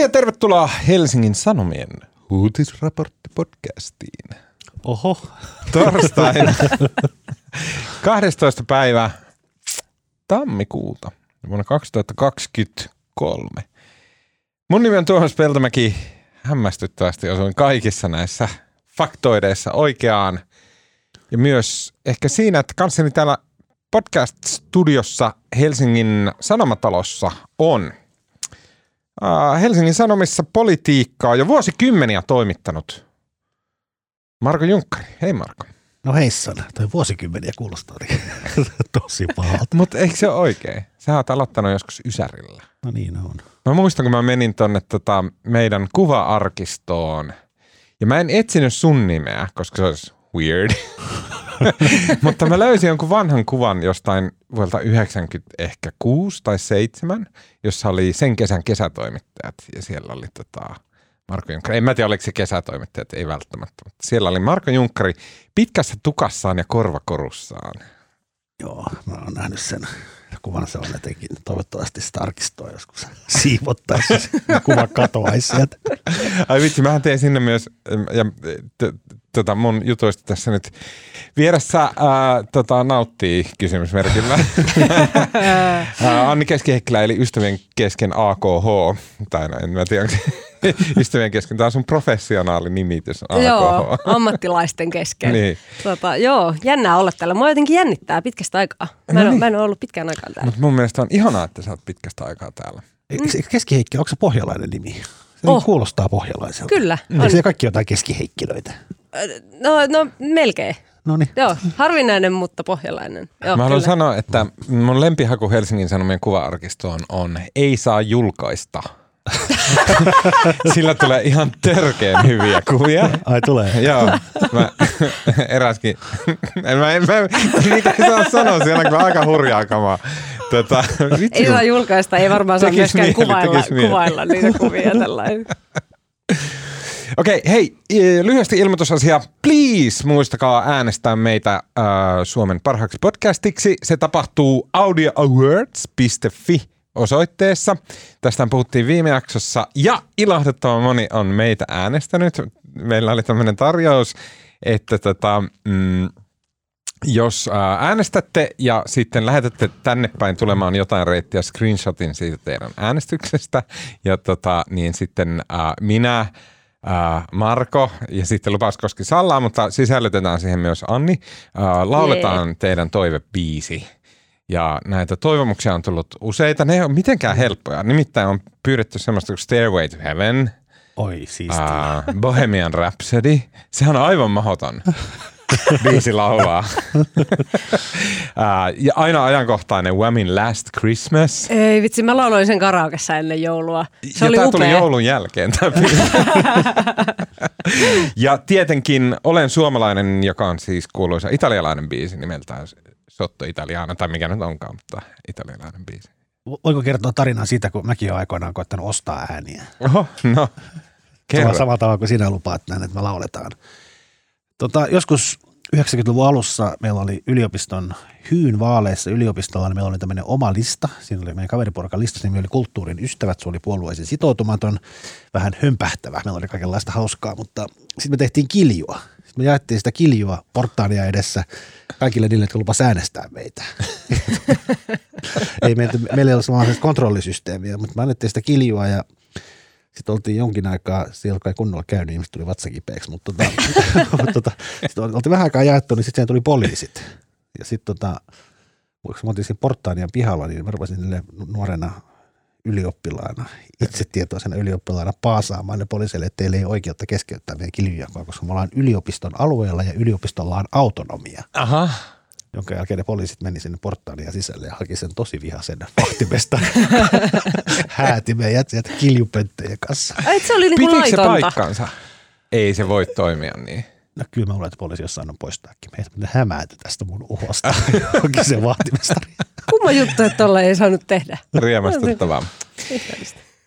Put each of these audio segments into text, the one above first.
Hei ja tervetuloa Helsingin Sanomien uutisraporttipodcastiin. Oho. Torstaina 12. päivä tammikuuta vuonna 2023. Mun nimi on Tuomas Peltomäki. Hämmästyttävästi osuin kaikissa näissä faktoideissa oikeaan. Ja myös ehkä siinä, että kanssani täällä podcast-studiossa Helsingin Sanomatalossa on äh, Helsingin Sanomissa politiikkaa jo vuosikymmeniä toimittanut Marko Junkkari. Hei Marko. No heissan, toi vuosikymmeniä kuulostaa niin tosi pahalta. Mutta eikö se ole oikein? Sä oot aloittanut joskus Ysärillä. No niin on. Mä muistan, kun mä menin tonne tota, meidän kuva-arkistoon. Ja mä en etsinyt sun nimeä, koska se olisi weird. Mutta mä löysin jonkun vanhan kuvan jostain vuodelta 90 ehkä 6 tai 7, jossa oli sen kesän kesätoimittajat ja siellä oli tota Marko Junkkari. En mä tiedä, oliko se kesätoimittajat, ei välttämättä, mutta siellä oli Marko Junkkari pitkässä tukassaan ja korvakorussaan. Joo, mä oon nähnyt sen kuvan, se on jotenkin toivottavasti arkistoa joskus siivottaessa, kuva katoaisi sieltä. Ai vitsi, mähän tein sinne myös, ja tota mun jutuista tässä nyt vieressä ää, tota, nauttii kysymysmerkillä. Ää, Anni Keskiheikkilä eli ystävien kesken AKH, tai no, en mä tiedä, onko ystävien kesken. Tämä on sun professionaali nimitys AKH. Joo, ammattilaisten kesken. Niin. Tota, joo, jännää olla täällä. Mua jotenkin jännittää pitkästä aikaa. Mä en, No niin. mä en ole ollut pitkään aikaa täällä. Mutta mun mielestä on ihanaa, että sä oot pitkästä aikaa täällä. Keskiheikki, onko se pohjalainen nimi? Se Oh. kuulostaa pohjalaiselta. Kyllä, Eikö on. se kaikki jotain keskiheikkilöitä? No, no melkein. No niin. Joo, harvinainen, mutta pohjalainen. Joo, Mä haluan kyllä. sanoa, että mun lempihaku Helsingin Sanomien kuva-arkistoon on ei saa julkaista. Sillä tulee ihan törkeen hyviä kuvia. Ai tulee. Joo, mä eräskin, en mä, en mä, niitä ei saa sanoa, siellä kyllä aika hurjaa kamaa. Tota, vitsi, Ei saa julkaista, ei varmaan saa myöskään mieli, kuvailla, kuvailla niitä kuvia tällainen. Okei, hei, eh, lyhyesti ilmoitusasia. Please muistakaa äänestää meitä äh, Suomen parhaaksi podcastiksi. Se tapahtuu audioawards.fi osoitteessa. Tästä puhuttiin viime jaksossa ja ilahduttavan moni on meitä äänestänyt. Meillä oli tämmöinen tarjous, että tota, mm, jos ää, äänestätte ja sitten lähetätte tänne päin tulemaan jotain reittiä screenshotin siitä teidän äänestyksestä ja tota, niin sitten ää, minä, ää, Marko ja sitten Lupas Koski Sallaa, mutta sisällytetään siihen myös Anni, ää, lauletaan Jee. teidän toivebiisi. Ja näitä toivomuksia on tullut useita. Ne ei ole mitenkään helppoja. Nimittäin on pyydetty semmoista kuin Stairway to Heaven, Oi, siistiä. Uh, Bohemian Rhapsody. Sehän on aivan mahdoton biisi laulaa. uh, ja aina ajankohtainen Whammin Last Christmas. Ei vitsi, mä lauloin sen karaokessa ennen joulua. Se ja oli tää upea. tuli joulun jälkeen. ja tietenkin Olen suomalainen, joka on siis kuuluisa italialainen biisi nimeltään Sotto Italiana, tai mikä nyt onkaan, mutta italialainen biisi. Voiko kertoa tarinaa siitä, kun mäkin olen aikoinaan koettanut ostaa ääniä? Oho, no. Kerro. Samalla tavalla kuin sinä lupaat näin, että me lauletaan. Tota, joskus 90-luvun alussa meillä oli yliopiston hyyn vaaleissa yliopistolla, niin meillä oli tämmöinen oma lista. Siinä oli meidän kaveriporukan lista, nimi oli Kulttuurin ystävät. Se oli puolueeseen sitoutumaton, vähän hömpähtävä. Meillä oli kaikenlaista hauskaa, mutta sitten me tehtiin kiljua. Sitten me jaettiin sitä kiljua portaania edessä kaikille niille, jotka lupas äänestää meitä. ei meitä, meillä ei ollut samanlaista kontrollisysteemiä, mutta me annettiin sitä kiljua ja sitten oltiin jonkin aikaa, siellä kai kunnolla käynyt, ihmiset tuli vatsakipeäksi, mutta tota, mutta tota, sitten oltiin vähän aikaa jaettu, niin sitten tuli poliisit. Ja sitten tota, kun mä oltiin siinä Portaanian pihalla, niin mä rupesin niille nuorena ylioppilaana, itsetietoisena ylioppilaana paasaamaan ne poliisille, että teillä ei ole oikeutta keskeyttää meidän kiljujakoa, koska me ollaan yliopiston alueella ja yliopistolla on autonomia. Aha. Jonka jälkeen ne poliisit meni sinne portaania sisälle ja haki sen tosi vihaisen vahtimesta häätimeen ja sieltä kiljupönttöjen kanssa. Ai, et se oli niinku Pitikö se laitonta. paikkansa? Ei se voi toimia niin. No kyllä mä luulen, että poliisi jossain on poistaakin. Meitä ne hämäätä tästä mun uhosta. Onkin se vahtimestari. Kumma juttu, että tolle ei saanut tehdä. Riemastuttavaa.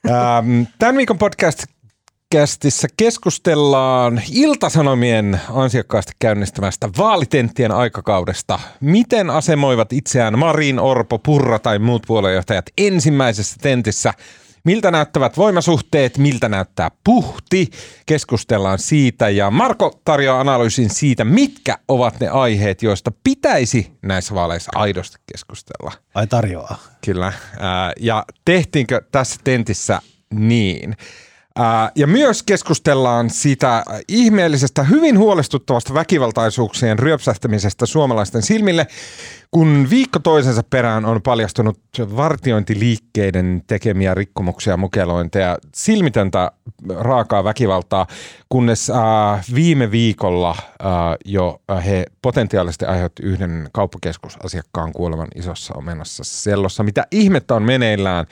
Ähm, Tämän viikon podcast Kästissä keskustellaan Iltasanomien ansiokkaasti käynnistämästä vaalitenttien aikakaudesta. Miten asemoivat itseään Marin, Orpo, Purra tai muut puoluejohtajat ensimmäisessä tentissä? Miltä näyttävät voimasuhteet, miltä näyttää puhti, keskustellaan siitä ja Marko tarjoaa analyysin siitä, mitkä ovat ne aiheet, joista pitäisi näissä vaaleissa aidosti keskustella. Ai tarjoaa. Kyllä. Ja tehtiinkö tässä tentissä niin? Ja myös keskustellaan siitä ihmeellisestä, hyvin huolestuttavasta väkivaltaisuuksien ryöpsähtämisestä suomalaisten silmille, kun viikko toisensa perään on paljastunut vartiointiliikkeiden tekemiä rikkomuksia, mukelointeja, silmitöntä raakaa väkivaltaa, kunnes viime viikolla jo he potentiaalisesti aiheutti yhden kauppakeskusasiakkaan kuoleman isossa omenassa sellossa. Mitä ihmettä on meneillään,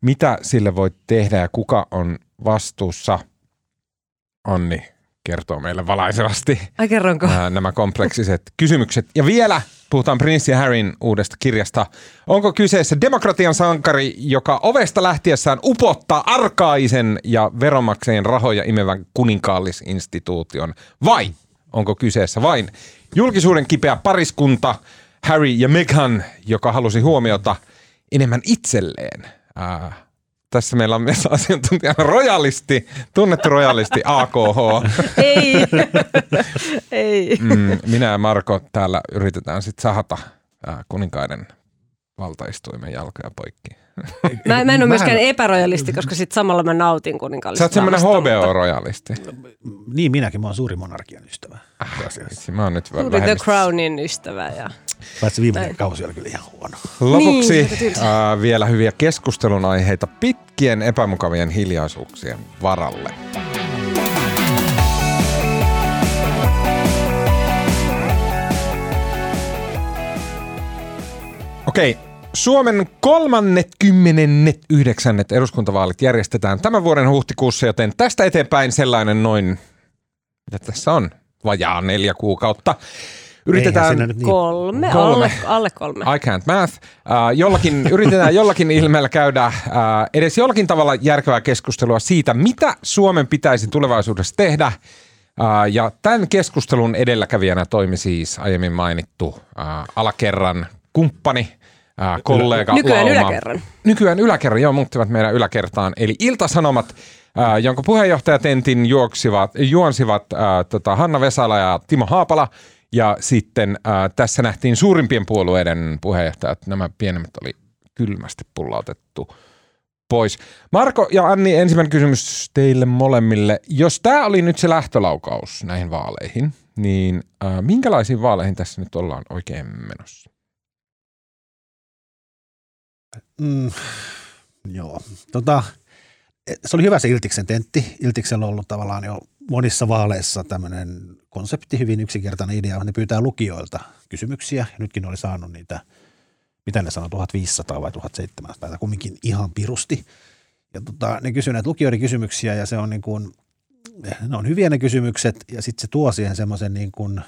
mitä sille voi tehdä ja kuka on vastuussa? Onni kertoo meille valaisevasti Ai kerronko? ää, nämä kompleksiset kysymykset. Ja vielä puhutaan Prince Harryn uudesta kirjasta. Onko kyseessä demokratian sankari, joka ovesta lähtiessään upottaa arkaisen ja veronmaksajien rahoja imevän kuninkaallisinstituution? Vai onko kyseessä vain julkisuuden kipeä pariskunta Harry ja Meghan, joka halusi huomiota enemmän itselleen? Ää, tässä meillä on myös asiantuntijana rojalisti, tunnettu rojalisti AKH. Ei. Ei. Mm, minä ja Marko täällä yritetään sitten sahata ää, kuninkaiden valtaistuimen jalkoja poikki. Mä, mä en ole myöskään epärojalisti, koska sit samalla mä nautin Sä kuninkallisesta oot semmoinen HBO-rojalisti. Niin minäkin, mä oon suuri monarkian ystävä. Vitsi, Mä oon nyt Suuri The. Crownin ystävä. Ja... Paitsi viimeinen kausi oli kyllä ihan huono. Lopuksi Niin, ää, vielä hyviä keskustelun aiheita pitkien epämukavien hiljaisuuksien varalle. Okei, Suomen kolmannet kymmenennet yhdeksännet eduskuntavaalit järjestetään tämän vuoden huhtikuussa, joten tästä eteenpäin sellainen noin, mitä tässä on, vajaa neljä kuukautta. Yritetään niin Kolme, Kolme. Alle, alle kolme. I can't math. Uh, jollakin, yritetään jollakin ilmeellä käydä uh, edes jollakin tavalla järkevää keskustelua siitä, mitä Suomen pitäisi tulevaisuudessa tehdä. Uh, ja tämän keskustelun edelläkävijänä toimi siis aiemmin mainittu uh, alakerran kumppani, uh, kollega, Nykyään lauma. yläkerran. Nykyään yläkerran, joo, muuttivat meidän yläkertaan. Eli Iltasanomat, äh, jonka puheenjohtajatentin juoksivat, juonsivat äh, tota Hanna Vesala ja Timo Haapala. Ja sitten äh, tässä nähtiin suurimpien puolueiden puheenjohtajat. Nämä pienemmät oli kylmästi pullautettu pois. Marko ja Anni, ensimmäinen kysymys teille molemmille. Jos tämä oli nyt se lähtölaukaus näihin vaaleihin, niin äh, minkälaisiin vaaleihin tässä nyt ollaan oikein menossa? Mm, joo. Tota, se oli hyvä se Iltiksen tentti. Iltiksellä on ollut tavallaan jo monissa vaaleissa tämmöinen konsepti, hyvin yksinkertainen idea. Ne pyytää lukijoilta kysymyksiä. Ja nytkin ne oli saanut niitä, mitä ne sanoi, 1500 vai 1700, tai kumminkin ihan pirusti. Ja tota, ne kysyy näitä lukijoiden kysymyksiä ja se on niin kuin, ne on hyviä ne kysymykset ja sitten se tuo siihen semmoisen niin kuin,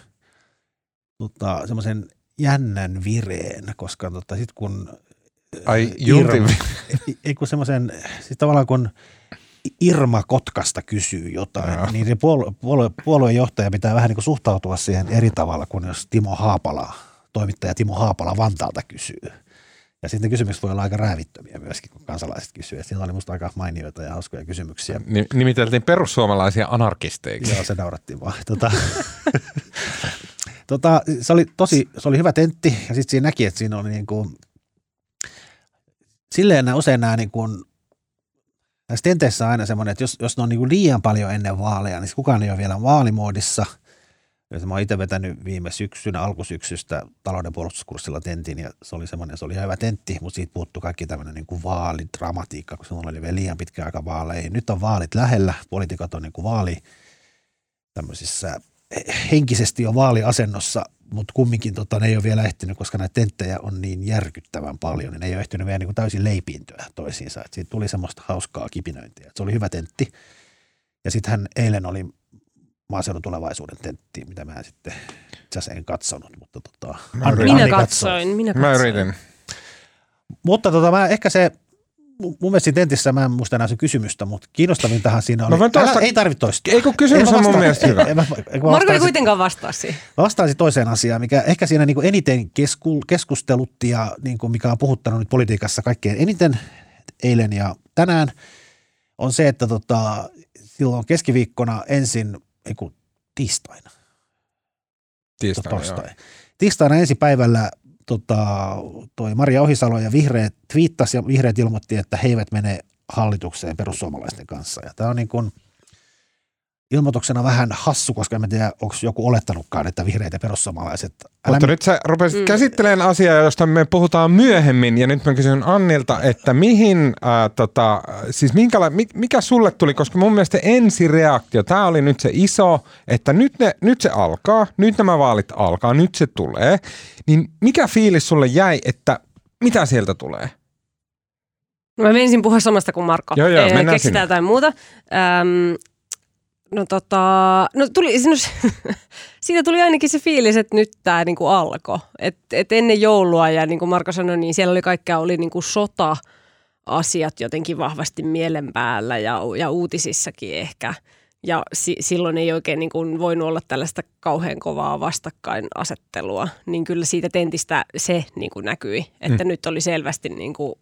tota, semmoisen jännän vireen, koska tota, sitten kun Ai, ei- ei kun semmoisen, siis tavallaan kun Irma Kotkasta kysyy jotain, Joo. niin puolue, puolue, puoluejohtaja pitää vähän niin kuin suhtautua siihen eri tavalla kuin jos Timo Haapala, toimittaja Timo Haapala Vantaalta kysyy. Ja sitten kysymykset voi olla aika räävittömiä myöskin, kun kansalaiset kysyy. Ja siinä oli musta aika mainioita ja hauskoja kysymyksiä. Ni- nimiteltiin perussuomalaisia anarkisteiksi. Joo, se nauratti vaan. Tota, tota, se, oli tosi, se oli hyvä tentti ja sitten siinä näki, että siinä oli niin kuin, silleen nämä usein nämä niin kuin, näissä tenteissä on aina semmoinen, että jos, jos ne on niin kuin liian paljon ennen vaaleja, niin kukaan ei ole vielä vaalimoodissa. Ja mä oon itse vetänyt viime syksynä, alkusyksystä talouden puolustuskurssilla tentin ja se oli semmoinen, se oli hyvä tentti, mutta siitä puuttuu kaikki tämmöinen niin vaalidramatiikka, kun silloin oli vielä liian pitkä aika vaaleihin. Nyt on vaalit lähellä, poliitikot on niin kuin vaali, tämmöisissä henkisesti jo vaaliasennossa, mutta kumminkin tota, ne ei ole vielä ehtinyt, koska näitä tenttejä on niin järkyttävän paljon, niin ne ei ole ehtinyt vielä niin kuin täysin leipiintyä toisiinsa. Et siitä tuli semmoista hauskaa kipinöintiä. Et se oli hyvä tentti. Ja sitten hän eilen oli maaseudun tulevaisuuden tentti, mitä mä en sitten itse asiassa en katsonut, mutta tota, Mä. Minä Anni katsoi. katsoin, minä Mä katsoin. yritin. Mutta tota, mä ehkä se, mun mun mielestä siinä tentissä, mä en muista enää se kysymystä, mutta kiinnostavintahan siinä oli. Mä voin toistaa- Älä, ei tarvitse toistaa. Ei, kun kysymys mä on mun vastaan- mielestä hyvä. ei, mä- mä Marko ei kuitenkaan vastaa siihen. Mä vastaisin toiseen asiaan, mikä ehkä siinä niin kuin eniten kesku, keskustelutti ja niin kuin mikä on puhuttanut nyt politiikassa kaikkein eniten eilen ja tänään on se, että tota, silloin keskiviikkona ensin, ei kun tiistaina, Tiistaina, torstai. Tiistaina ensi päivällä tota, toi Maria Ohisalo ja vihreät twiittasi ja vihreät ilmoitti, että he eivät mene hallitukseen perussuomalaisten kanssa. Ja tämä on niin kuin ilmoituksena vähän hassu, koska en tiedä, onko joku olettanutkaan, että vihreät ja perussuomalaiset. Mutta nyt sä rupesit mm. käsittelemään asiaa, josta me puhutaan myöhemmin, ja nyt mä kysyn Annilta, että mihin, ää, tota, siis minkäla, mikä sulle tuli, koska mun mielestä ensireaktio, tämä oli nyt se iso, että nyt, ne, nyt se alkaa, nyt nämä vaalit alkaa, nyt se tulee, niin mikä fiilis sulle jäi, että mitä sieltä tulee? Mä menisin puhua samasta kuin Marko. Joo, joo, Ei, mennään keksitään sinne. jotain muuta. Öm, no tota, no tuli, no, siitä tuli ainakin se fiilis, että nyt tämä niinku alkoi. Et, et ennen joulua ja niin kuin Marko sanoi, niin siellä oli kaikkea, oli niinku sota asiat jotenkin vahvasti mielen päällä ja, ja uutisissakin ehkä. Ja si, silloin ei oikein niin kuin voinut olla tällaista kauhean kovaa vastakkainasettelua. Niin kyllä siitä tentistä se niin kuin näkyi, että mm. nyt oli selvästi niin kuin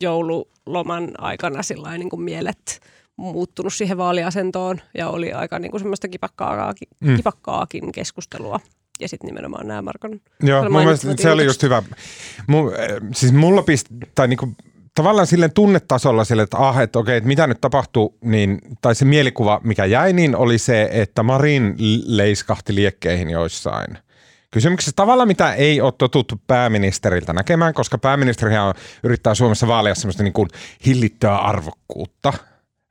joululoman aikana niin kuin mielet muuttunut siihen vaaliasentoon ja oli aika niin kuin semmoista kipakkaakin, Mm. kipakkaakin keskustelua. Ja sitten nimenomaan nämä Markon Joo, mun mielestä se oli just hyvä. Mu, äh, siis mulla pist, tai niinku, tavallaan silleen tunnetasolla sille, että ah, että okei, että mitä nyt tapahtuu, niin, tai se mielikuva, mikä jäi, niin oli se, että Marin leiskahti liekkeihin joissain kysymyksessä tavalla, mitä ei ole totuttu pääministeriltä näkemään, koska pääministerihän yrittää Suomessa vaalia semmoista niin kuin hillittyä arvokkuutta.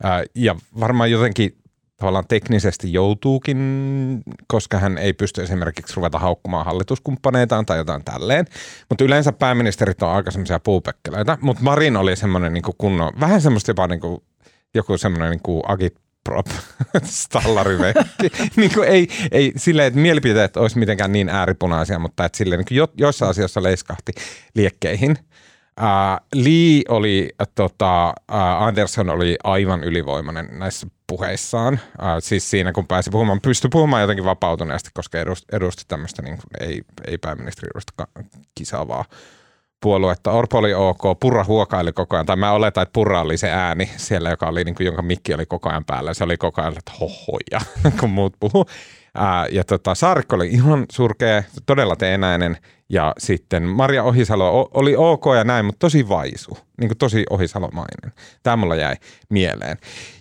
Ää, ja varmaan jotenkin tavallaan teknisesti joutuukin, koska hän ei pysty esimerkiksi ruveta haukkumaan hallituskumppaneitaan tai jotain tälleen. Mutta yleensä pääministerit on aika semmoisia puupekkeleitä. Mutta Marin oli semmoinen niin kunnon, vähän semmoista jopa niin kuin, joku semmoinen niin kuin agitprop stallariveikki. niin kuin ei, ei silleen, että mielipiteet olisi mitenkään niin ääripunaisia, mutta että silleen niin jo, joissain asioissa leiskahti liekkeihin. Uh, Lee oli, äh, tota, uh, Anderson oli aivan ylivoimainen näissä puheissaan. Uh, siis siinä, kun pääsi puhumaan, pystyi puhumaan jotenkin vapautuneesti, koska edusti, edusti tämmöistä niin ei, ei pääministeri edusta kisaavaa puoluetta. Orpo oli ok, Purra huokaili koko ajan, tai mä oletan, että Purra oli se ääni siellä, joka oli, niin kuin, jonka mikki oli koko ajan päällä. Se oli koko ajan, että hohoja, kun muut puhuu. Ää, ja tota, Saarikko oli ihan surkea, todella teenäinen. Ja sitten Maria Ohisalo oli ok ja näin, mutta tosi vaisu, niin kuin tosi Ohisalomainen. Tämä mulla jäi mieleen.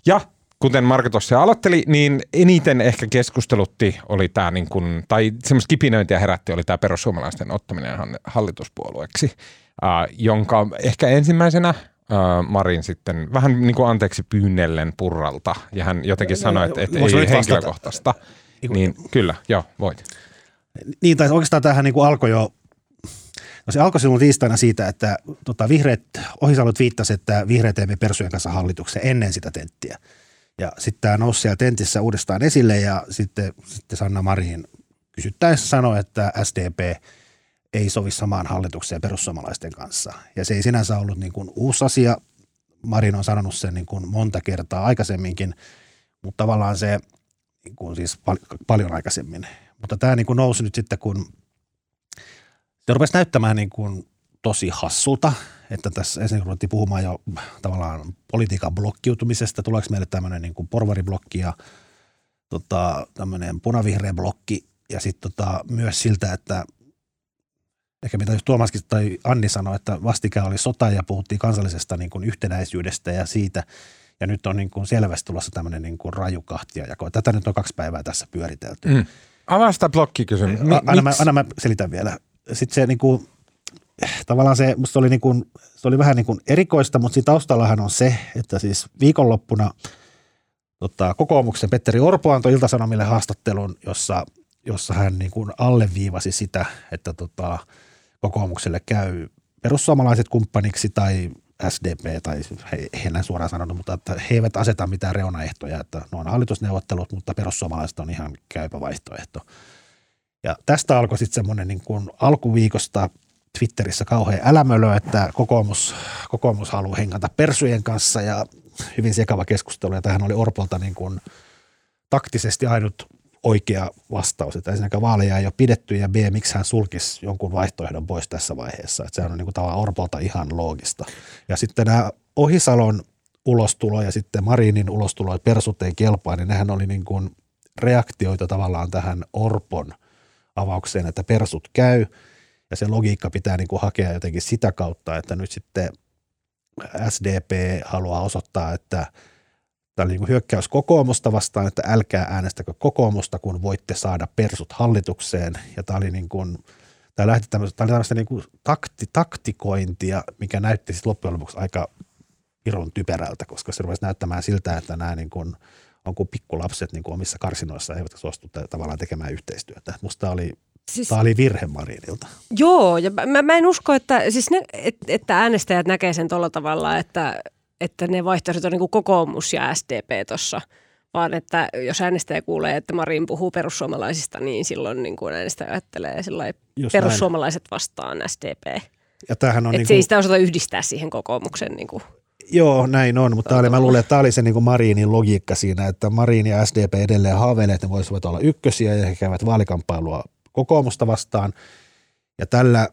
Ja kuten Marko tuossa aloitteli, niin eniten ehkä keskustelutti oli tämä, niin kuin, tai semmoista kipinöintiä herätti, oli tämä perussuomalaisten ottaminen hallituspuolueeksi, äh, jonka ehkä ensimmäisenä äh, Marin sitten vähän niin kuin anteeksi pyynnellen purralta, ja hän jotenkin sanoi, että, että ei nyt vastata? Henkilökohtaista. Niin kyllä, joo, voit. Niin, tai oikeastaan tämähän niin kuin alkoi jo, no se alkoi silloin tiistaina siitä, että tota, vihreät, Ohisalo viittasi, että vihreät teemme Persujen kanssa hallituksen ennen sitä tenttiä. Ja sitten tämä nousi siellä tentissä uudestaan esille ja sitten, sitten Sanna Marin kysyttäessä sanoi, että SDP ei sovi samaan hallitukseen perussuomalaisten kanssa. Ja se ei sinänsä ollut niin kuin uusi asia. Marin on sanonut sen niin kuin monta kertaa aikaisemminkin, mutta tavallaan se niin kuin siis pal- paljon aikaisemmin. Mutta tämä niin kuin nousi nyt sitten, kun se rupesi näyttämään niin kuin tosi hassulta, että tässä ensin ruvettiin puhumaan jo tavallaan politiikan blokkiutumisesta, tuleeko meille tämmöinen niin kuin porvariblokki ja tota, tämmöinen punavihreä blokki ja sitten tota, myös siltä, että ehkä mitä just Tuomaskin tai Anni sanoi, että vastikään oli sota ja puhuttiin kansallisesta niin kuin yhtenäisyydestä ja siitä, ja nyt on niin kuin selvästi tulossa tämmöinen niin kuin raju kahtiajako. Tätä nyt on kaksi päivää tässä pyöritelty. Mm. Avaa sitä blokkikysymys. Mi- anna, mä, anna mä selitän vielä. Sitten se niinku, tavallaan se, musta oli, niinku, se oli vähän niinku erikoista, mutta siinä taustallahan on se, että siis viikonloppuna tota, kokoomuksen Petteri Orpo antoi Iltasanomille haastattelun, jossa, jossa hän niinku alleviivasi sitä, että tota, kokoomukselle käy perussuomalaiset kumppaniksi tai SDP, tai he, he ei näin suoraan sanonut, mutta että he eivät aseta mitään reunaehtoja, että ne on hallitusneuvottelut, mutta perussuomalaiset on ihan käypä vaihtoehto. Ja tästä alkoi sitten semmoinen niin kuin alkuviikosta Twitterissä kauhean älämölö, että kokoomus, kokoomus haluaa hengata persujen kanssa ja hyvin sekava keskustelu. Ja tähän oli Orpolta niin kuin taktisesti ainut oikea vastaus, että ensinnäkään vaaleja ei ole pidetty ja B, miksi hän sulkisi jonkun vaihtoehdon pois tässä vaiheessa. Että sehän on niin kuin tavallaan Orpolta ihan loogista. Ja sitten nämä Ohisalon ulostulo ja sitten Marinin ulostulo, että persut ei kelpaa, niin nehän oli niin kuin reaktioita tavallaan tähän Orpon avaukseen, että persut käy ja se logiikka pitää niin kuin hakea jotenkin sitä kautta, että nyt sitten SDP haluaa osoittaa, että tämä oli niin kuin hyökkäys kokoomusta vastaan, että älkää äänestäkö kokoomusta, kun voitte saada persut hallitukseen. Ja tämä oli niin kuin, tämä lähti tämmöistä, tämä oli tämmöistä niin kuin takti, taktikointia, mikä näytti sitten loppujen lopuksi aika iron typerältä, koska se rupesi näyttämään siltä, että nämä niin kuin, on kuin pikkulapset niin kuin omissa karsinoissa eivät suostu tavallaan tekemään yhteistyötä. Musta oli, siis, tämä oli virhe Marinilta. Joo, ja mä, mä en usko, että, siis ne, et, että äänestäjät näkee sen tuolla tavalla, että, että ne vaihtoehdot on niin kuin kokoomus ja SDP tuossa – vaan että jos äänestäjä kuulee, että Marin puhuu perussuomalaisista, niin silloin niin kuin äänestäjä ajattelee perussuomalaiset näin. vastaan SDP. Ja tämähän on että niin kuin... ei sitä osata yhdistää siihen kokoomuksen niin kuin Joo, näin on, mutta oli, mä luulen, että tämä oli se niin kuin Marinin logiikka siinä, että Marin ja SDP edelleen haaveilee, että ne voisivat olla ykkösiä ja he käyvät vaalikamppailua kokoomusta vastaan. Ja tällä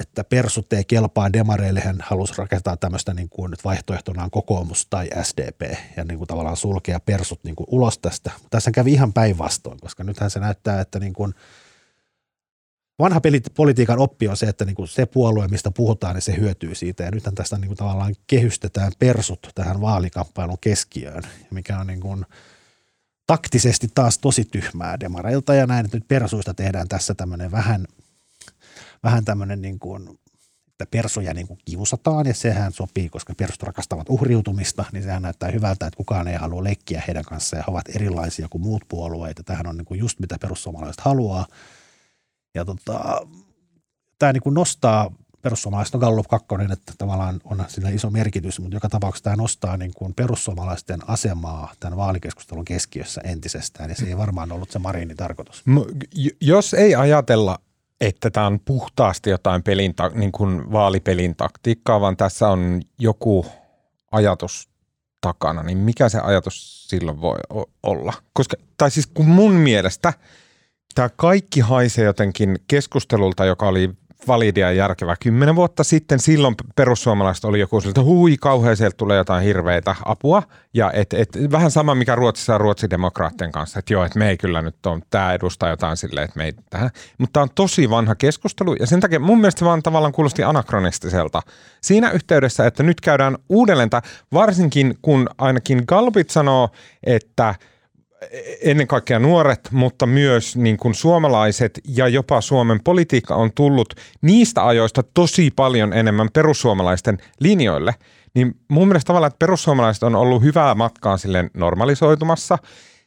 että persut ei kelpaa demareille, hän halusi rakentaa tämmöistä niin kuin nyt vaihtoehtonaan kokoomus tai SDP ja niin kuin tavallaan sulkea persut niin kuin ulos tästä. Tässä kävi ihan päinvastoin, koska nythän se näyttää, että niin kuin vanha politiikan oppi on se, että niin kuin se puolue, mistä puhutaan, niin se hyötyy siitä. Ja nythän tästä niin kuin tavallaan kehystetään persut tähän vaalikamppailun keskiöön, mikä on niin kuin taktisesti taas tosi tyhmää demareilta ja näin, että nyt persuista tehdään tässä tämmöinen vähän – vähän tämmöinen niin kuin, että persoja niin kuin kiusataan ja sehän sopii, koska persut rakastavat uhriutumista, niin sehän näyttää hyvältä, että kukaan ei halua leikkiä heidän kanssaan ja he ovat erilaisia kuin muut puolueet ja tähän on niin kuin just mitä perussuomalaiset haluaa. Ja tota, tämä niin kuin nostaa perussuomalaiset on Gallup 2, että tavallaan on sillä iso merkitys, mutta joka tapauksessa tämä nostaa niin kuin perussuomalaisten asemaa tämän vaalikeskustelun keskiössä entisestään, ja se ei varmaan ollut se Marinin tarkoitus. Jos ei ajatella että tämä on puhtaasti jotain pelin, niin kuin vaalipelin taktiikkaa, vaan tässä on joku ajatus takana, niin mikä se ajatus silloin voi olla? Koska, tai siis kun mun mielestä tämä kaikki haisee jotenkin keskustelulta, joka oli validia ja järkevä. Kymmenen vuotta sitten silloin perussuomalaiset oli joku että hui kauhean, sieltä tulee jotain hirveitä apua. Ja et, et, vähän sama mikä Ruotsissa on ruotsidemokraattien kanssa, että joo, että me ei kyllä nyt ole, tämä edustaa jotain silleen, että me ei tähän. Mutta tämä on tosi vanha keskustelu ja sen takia mun mielestä vaan tavallaan kuulosti anakronistiselta. Siinä yhteydessä, että nyt käydään uudelleen, varsinkin kun ainakin Galbit sanoo, että – ennen kaikkea nuoret, mutta myös niin kuin suomalaiset ja jopa Suomen politiikka on tullut niistä ajoista tosi paljon enemmän perussuomalaisten linjoille. Niin mun mielestä tavallaan, että perussuomalaiset on ollut hyvää matkaa silleen normalisoitumassa.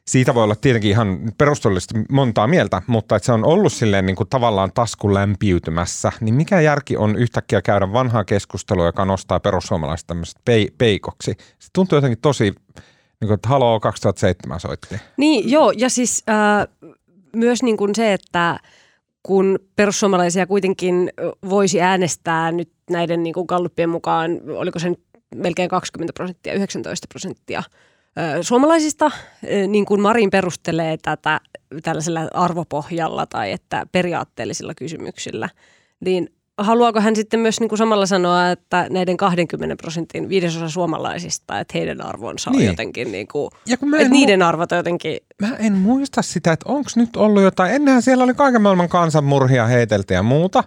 Siitä voi olla tietenkin ihan perustullisesti montaa mieltä, mutta että se on ollut silleen niin kuin tavallaan tasku lämpiytymässä. Niin mikä järki on yhtäkkiä käydä vanhaa keskustelua, joka nostaa perussuomalaiset tämmöiset peikoksi? Se tuntuu jotenkin tosi niin kuin, että Halo 2007 soitti. Niin, joo, ja siis äh, myös niin kuin se, että kun perussuomalaisia kuitenkin voisi äänestää nyt näiden niin kuin Gallupien mukaan, oliko se nyt melkein 20 prosenttia, 19 prosenttia suomalaisista, niin kuin Marin perustelee tätä tällaisella arvopohjalla tai että periaatteellisilla kysymyksillä, niin haluaako hän sitten myös niin kuin samalla sanoa, että näiden 20 prosentin viidesosa suomalaisista, että heidän arvonsa on niin. jotenkin, niin kuin, ja kun mä että niiden mu- arvot on jotenkin... Mä en muista sitä, että onko nyt ollut jotain, ennenhän siellä oli kaiken maailman kansanmurhia heitelty ja muuta.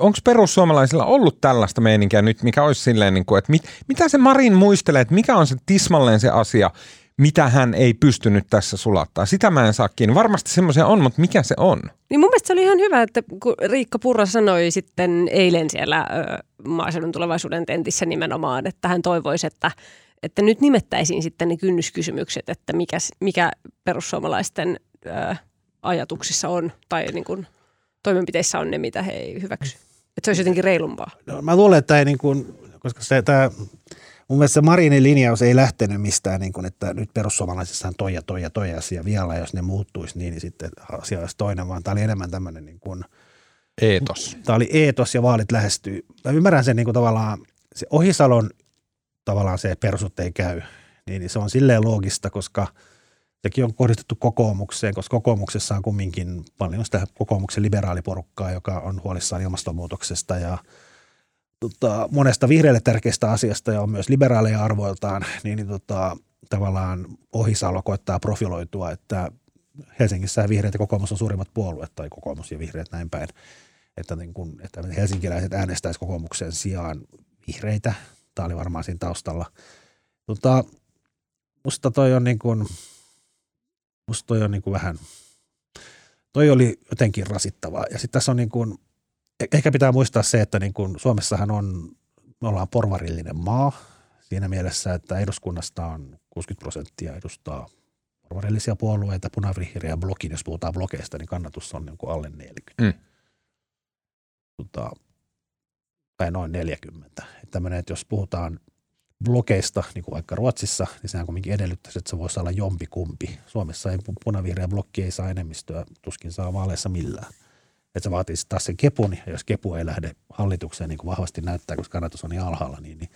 Onko perussuomalaisilla ollut tällaista meininkiä nyt, mikä olisi silleen, niin kuin, että mit, mitä se Marin muistelee, että mikä on se tismalleen se asia, mitä hän ei pystynyt tässä sulattaa. Sitä mä en saa kiinni. Varmasti semmoisia on, mutta mikä se on? Niin mun mielestä se oli ihan hyvä, että kun Riikka Purra sanoi sitten eilen siellä ö, maaseudun tulevaisuuden tentissä nimenomaan, että hän toivoisi, että, että nyt nimettäisiin sitten ne kynnyskysymykset, että mikä, mikä perussuomalaisten ö, ajatuksissa on tai niin kuin toimenpiteissä on ne, mitä he ei hyväksy. Että se olisi jotenkin reilumpaa. No, mä luulen, että ei niin kuin, koska se, tämä Mun mielestä se Marinin linjaus ei lähtenyt mistään, niin kuin, että nyt perussuomalaisissa on toi ja toi ja toi asia vielä, jos ne muuttuisi niin, niin sitten asia olisi toinen, vaan tämä oli enemmän tämmöinen niin kuin, eetos. Tämä oli eetos ja vaalit lähestyy. Mä ymmärrän sen niin kuin tavallaan, se Ohisalon tavallaan se persut ei käy, niin, niin se on silleen loogista, koska sekin on kohdistettu kokoomukseen, koska kokoomuksessa on kumminkin paljon sitä kokoomuksen liberaaliporukkaa, joka on huolissaan ilmastonmuutoksesta ja – tota, monesta vihreille tärkeästä asiasta ja on myös liberaaleja arvoiltaan, niin, niin tota, tavallaan Ohisalo koittaa profiloitua, että Helsingissä vihreät ja kokoomus on suurimmat puolueet, tai kokoomus ja vihreät näin päin, että, niin kun, että helsinkiläiset äänestäisivät kokoomuksen sijaan vihreitä. Tämä oli varmaan siinä taustalla. Tota, musta toi on niin kuin, musta toi on niin kuin vähän, toi oli jotenkin rasittavaa. Ja sitten tässä on niin kuin, ehkä pitää muistaa se, että niin kuin Suomessahan on, me ollaan porvarillinen maa siinä mielessä, että eduskunnasta on 60 prosenttia edustaa porvarillisia puolueita, punavihreä blokin, jos puhutaan blokeista, niin kannatus on niin kuin alle 40. Mm. Tota, tai noin 40. Että tämmöinen, että jos puhutaan blokeista, niin kuin vaikka Ruotsissa, niin sehän kuitenkin edellyttäisi, että se voisi olla jompi kumpi. Suomessa ei punavihreä blokki ei saa enemmistöä, tuskin saa vaaleissa millään. Että se vaatii taas sen kepun, ja jos kepu ei lähde hallitukseen niin kuin vahvasti näyttää, koska kannatus on niin alhaalla, niin, niin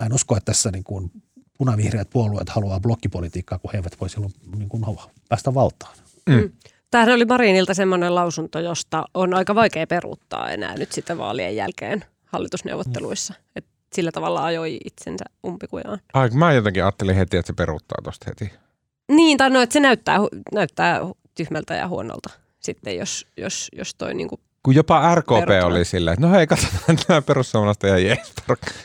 mä en usko, että tässä niin kuin punavihreät puolueet haluaa blokkipolitiikkaa, kun he eivät voi silloin niin kuin päästä valtaan. Mm. mm. Tämähän oli Marinilta semmoinen lausunto, josta on aika vaikea peruuttaa enää nyt sitten vaalien jälkeen hallitusneuvotteluissa. Mm. Et sillä tavalla ajoi itsensä umpikujaan. Ai, mä jotenkin ajattelin heti, että se peruuttaa tuosta heti. Niin, tai no, että se näyttää, näyttää tyhmältä ja huonolta sitten, jos, jos, jos toi niinku kun jopa RKP Perutana. oli silleen, että no hei, katsotaan nämä perussuomalaiset ja jees.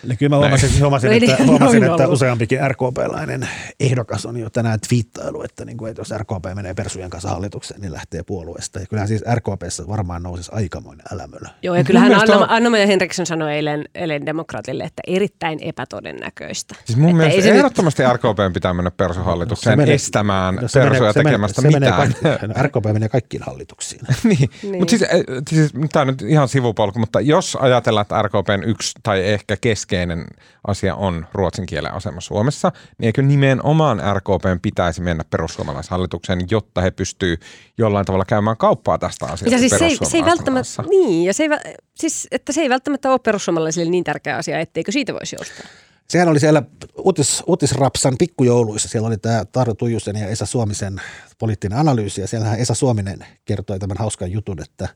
Niin kyllä mä huomasin, huomasin, no, että, huomasin että useampikin RKP-lainen ehdokas on jo tänään twiittailu, että, niin kuin, että jos RKP menee persujen kanssa hallitukseen, niin lähtee puolueesta. Ja kyllähän siis RKPssä varmaan nousisi aikamoinen älämölö. Joo, ja kyllähän Anna, on... Anna-Maja Henriksson sanoi eilen, eilen demokraatille, että erittäin epätodennäköistä. Siis mun että mielestä ehdottomasti nyt... RKP pitää mennä persuhallitukseen menee, estämään persuja tekemästä se mitään. Menee, se menee, RKP menee kaikkiin hallituksiin. niin, niin. mutta siis, eh, siis siis tämä on nyt ihan sivupolku, mutta jos ajatellaan, että RKPn yksi tai ehkä keskeinen asia on ruotsin kielen asema Suomessa, niin eikö nimenomaan RKPn pitäisi mennä perussuomalaishallitukseen, jotta he pystyy jollain tavalla käymään kauppaa tästä asiasta ja siis se, ei, se ei välttämättä, niin, ja se ei, siis, että se ei välttämättä ole perussuomalaisille niin tärkeä asia, etteikö siitä voisi joustaa. Sehän oli siellä uutis, uutisrapsan pikkujouluissa. Siellä oli tämä Tarjo Tuijusen ja Esa Suomisen poliittinen analyysi. Ja siellähän Esa Suominen kertoi tämän hauskan jutun, että –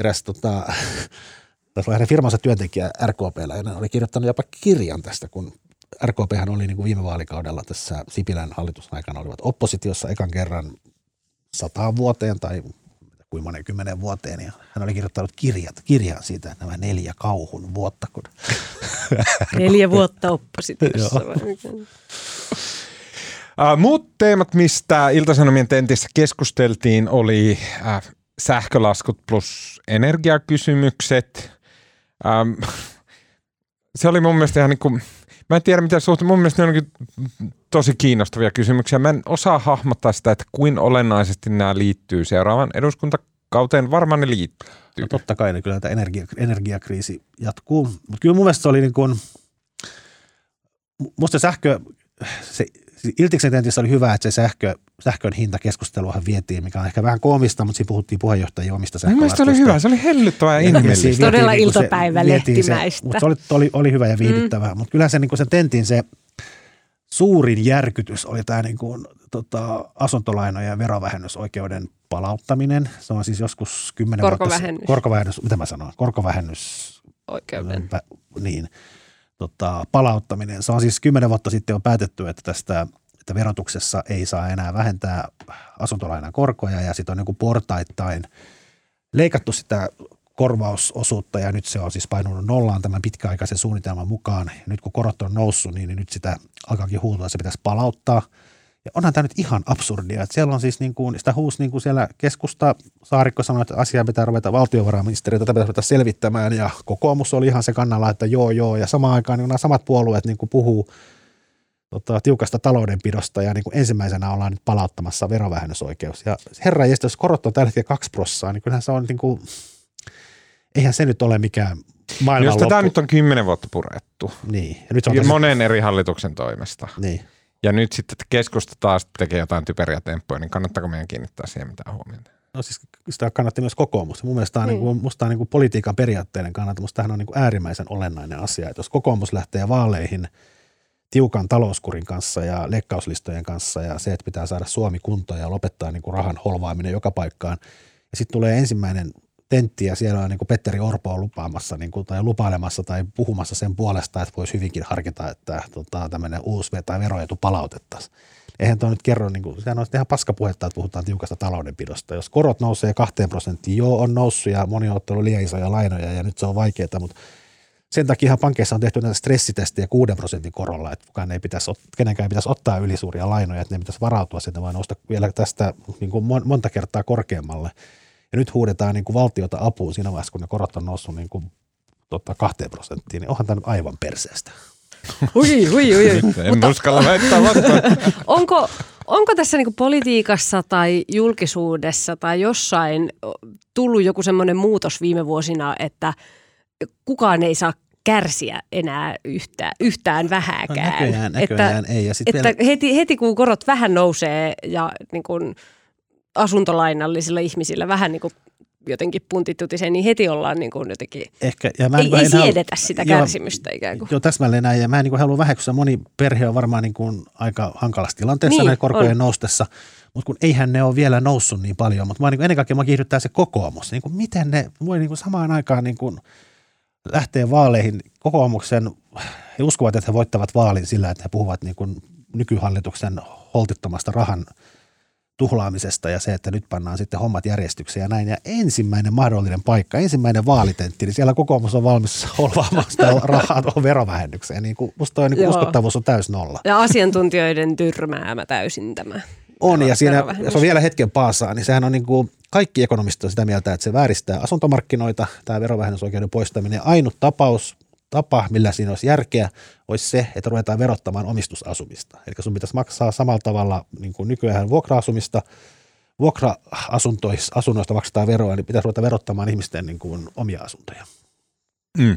eräs tota, hänen firmansa työntekijä RKPllä ja oli kirjoittanut jopa kirjan tästä, kun RKP oli niin kuin viime vaalikaudella tässä Sipilän hallitusaikana olivat oppositiossa ekan kerran sataan vuoteen tai kuin monen kymmenen vuoteen. Ja hän oli kirjoittanut kirjat, kirjan siitä, että nämä neljä kauhun vuotta. Kun neljä vuotta oppositiossa. Uh, muut teemat, mistä Iltasanomien tentissä keskusteltiin, oli uh, sähkölaskut plus energiakysymykset. Ähm, se oli mun mielestä ihan niin kuin, mä en tiedä mitä suhteen, mun mielestä ne on tosi kiinnostavia kysymyksiä. Mä en osaa hahmottaa sitä, että kuin olennaisesti nämä liittyy seuraavan eduskuntakauteen. Varmaan ne liittyy. No totta kai, niin kyllä tämä energia, energiakriisi jatkuu. Mutta kyllä mun mielestä se oli niin kuin, musta sähkö, se Iltiksen tentissä oli hyvä, että se sähkö, sähkön hintakeskusteluahan vietiin, mikä on ehkä vähän koomista, mutta siinä puhuttiin puheenjohtajien omista sähkölaskuista. Mielestäni oli hyvä, se oli hellyttävää ja inhimillistä. Todella niin iltapäivälehtimäistä. Mutta se oli, oli, oli hyvä ja viihdyttävää, mm. mutta kyllä se, niin sen tentin se suurin järkytys oli tämä niin kuin, tota, asuntolainojen verovähennysoikeuden palauttaminen. Se on siis joskus kymmenen vuotta. Korkovähennys. Korkovähennys, mitä mä sanon? Korkovähennys. Oikeuden. Niin tota, palauttaminen. Se on siis kymmenen vuotta sitten on päätetty, että tästä että verotuksessa ei saa enää vähentää asuntolainan korkoja ja sitten on niin portaittain leikattu sitä korvausosuutta ja nyt se on siis painunut nollaan tämän pitkäaikaisen suunnitelman mukaan. Ja nyt kun korot on noussut, niin nyt sitä alkaakin huutaa, että se pitäisi palauttaa – ja onhan tämä nyt ihan absurdia, että siellä on siis niin kuin, sitä huusi niin kuin siellä keskusta, Saarikko sanoi, että asiaa pitää ruveta valtiovarainministeriötä, tätä pitäisi ruveta selvittämään ja kokoomus oli ihan se kannalla, että joo joo ja samaan aikaan niin nämä samat puolueet niin kuin puhuu tota, tiukasta taloudenpidosta ja niin kuin ensimmäisenä ollaan nyt palauttamassa verovähennysoikeus. Ja herra, jos korot on tällä hetkellä kaksi prossaa, niin kyllähän se on niin kuin, eihän se nyt ole mikään maailman Jos tätä nyt on kymmenen vuotta purettu. Niin. Ja nyt se on monen eri hallituksen toimesta. Niin ja nyt sitten että keskusta taas tekee jotain typeriä temppuja, niin kannattaako meidän kiinnittää siihen mitään huomiota? No siis sitä kannatti myös kokoomus. Mun mielestä tämä on, niin kuin, musta on niin kuin politiikan periaatteiden kannalta, musta tämähän on niin kuin äärimmäisen olennainen asia. Että jos kokoomus lähtee vaaleihin tiukan talouskurin kanssa ja leikkauslistojen kanssa ja se, että pitää saada Suomi kuntoon ja lopettaa niin kuin rahan holvaaminen joka paikkaan. Ja sitten tulee ensimmäinen tentti ja siellä on niin kuin Petteri Orpo on lupaamassa niin kuin, tai lupailemassa tai puhumassa sen puolesta, että voisi hyvinkin harkita, että tota, tämmöinen uusi tai veroetu palautettaisiin. Eihän tuo nyt kerro, niin kuin, sehän on ihan paskapuhetta, että puhutaan tiukasta taloudenpidosta. Jos korot nousee kahteen prosenttiin, joo on noussut ja moni on ottanut liian isoja lainoja ja nyt se on vaikeaa, mutta sen takia pankeissa on tehty näitä stressitestejä 6 prosentin korolla, että kukaan ei pitäisi, kenenkään ei pitäisi ottaa ylisuuria lainoja, että ne pitäisi varautua sitten, vaan nousta vielä tästä niin kuin monta kertaa korkeammalle. Ja nyt huudetaan niin kuin valtiota apuun siinä vaiheessa, kun ne korot on noussut niin kuin, tota, kahteen prosenttiin, niin onhan tämä nyt aivan perseestä. Ui, ui, ui. ui. En uskalla väittää vastaan. onko, onko tässä niinku politiikassa tai julkisuudessa tai jossain tullut joku semmoinen muutos viime vuosina, että kukaan ei saa kärsiä enää yhtään, yhtään vähääkään. No näköjään, näköjään että, ei. Ja sit että vielä, heti, heti kun korot vähän nousee ja niin kuin asuntolainallisilla ihmisillä vähän niin kuin jotenkin puntitutiseen, niin heti ollaan niin kuin jotenkin, ehkä, ja mä ei, en- ei en halua- siedetä sitä Joo, kärsimystä ikään kuin. Joo, täsmälleen näin. Ja mä en niin halua väheksyä. Moni perhe on varmaan niin kuin aika hankalassa tilanteessa Niin, näiden korkojen on. noustessa. Mutta kun eihän ne ole vielä noussut niin paljon. Mutta niin ennen kaikkea mä kiihdyttää se kokoomus. Niin kuin miten ne voi niin kuin samaan aikaan niin kuin lähteä vaaleihin kokoomuksen. He uskovat, että he voittavat vaalin sillä, että he puhuvat niin kuin nykyhallituksen holtittomasta rahan tuhlaamisesta ja se, että nyt pannaan sitten hommat järjestykseen ja näin. Ja ensimmäinen mahdollinen paikka, ensimmäinen vaalitentti, niin siellä kokoomus on valmis holvaamaan sitä rahaa tuohon verovähennykseen. Niin kuin, musta toi niin uskottavuus on täys nolla. Ja asiantuntijoiden tyrmäämä täysin tämä. On, ja siinä se on vielä hetken paasaa, niin sehän on niin kuin, kaikki ekonomistit on sitä mieltä, että se vääristää asuntomarkkinoita, tämä verovähennysoikeuden poistaminen. Ainut tapaus, tapa, millä siinä olisi järkeä, olisi se, että ruvetaan verottamaan omistusasumista. Eli sun pitäisi maksaa samalla tavalla niin kuin nykyään vuokra-asumista, vuokra-asunnoista asunnoista maksetaan veroa, niin pitäisi ruveta verottamaan ihmisten niin kuin omia asuntoja. Mm.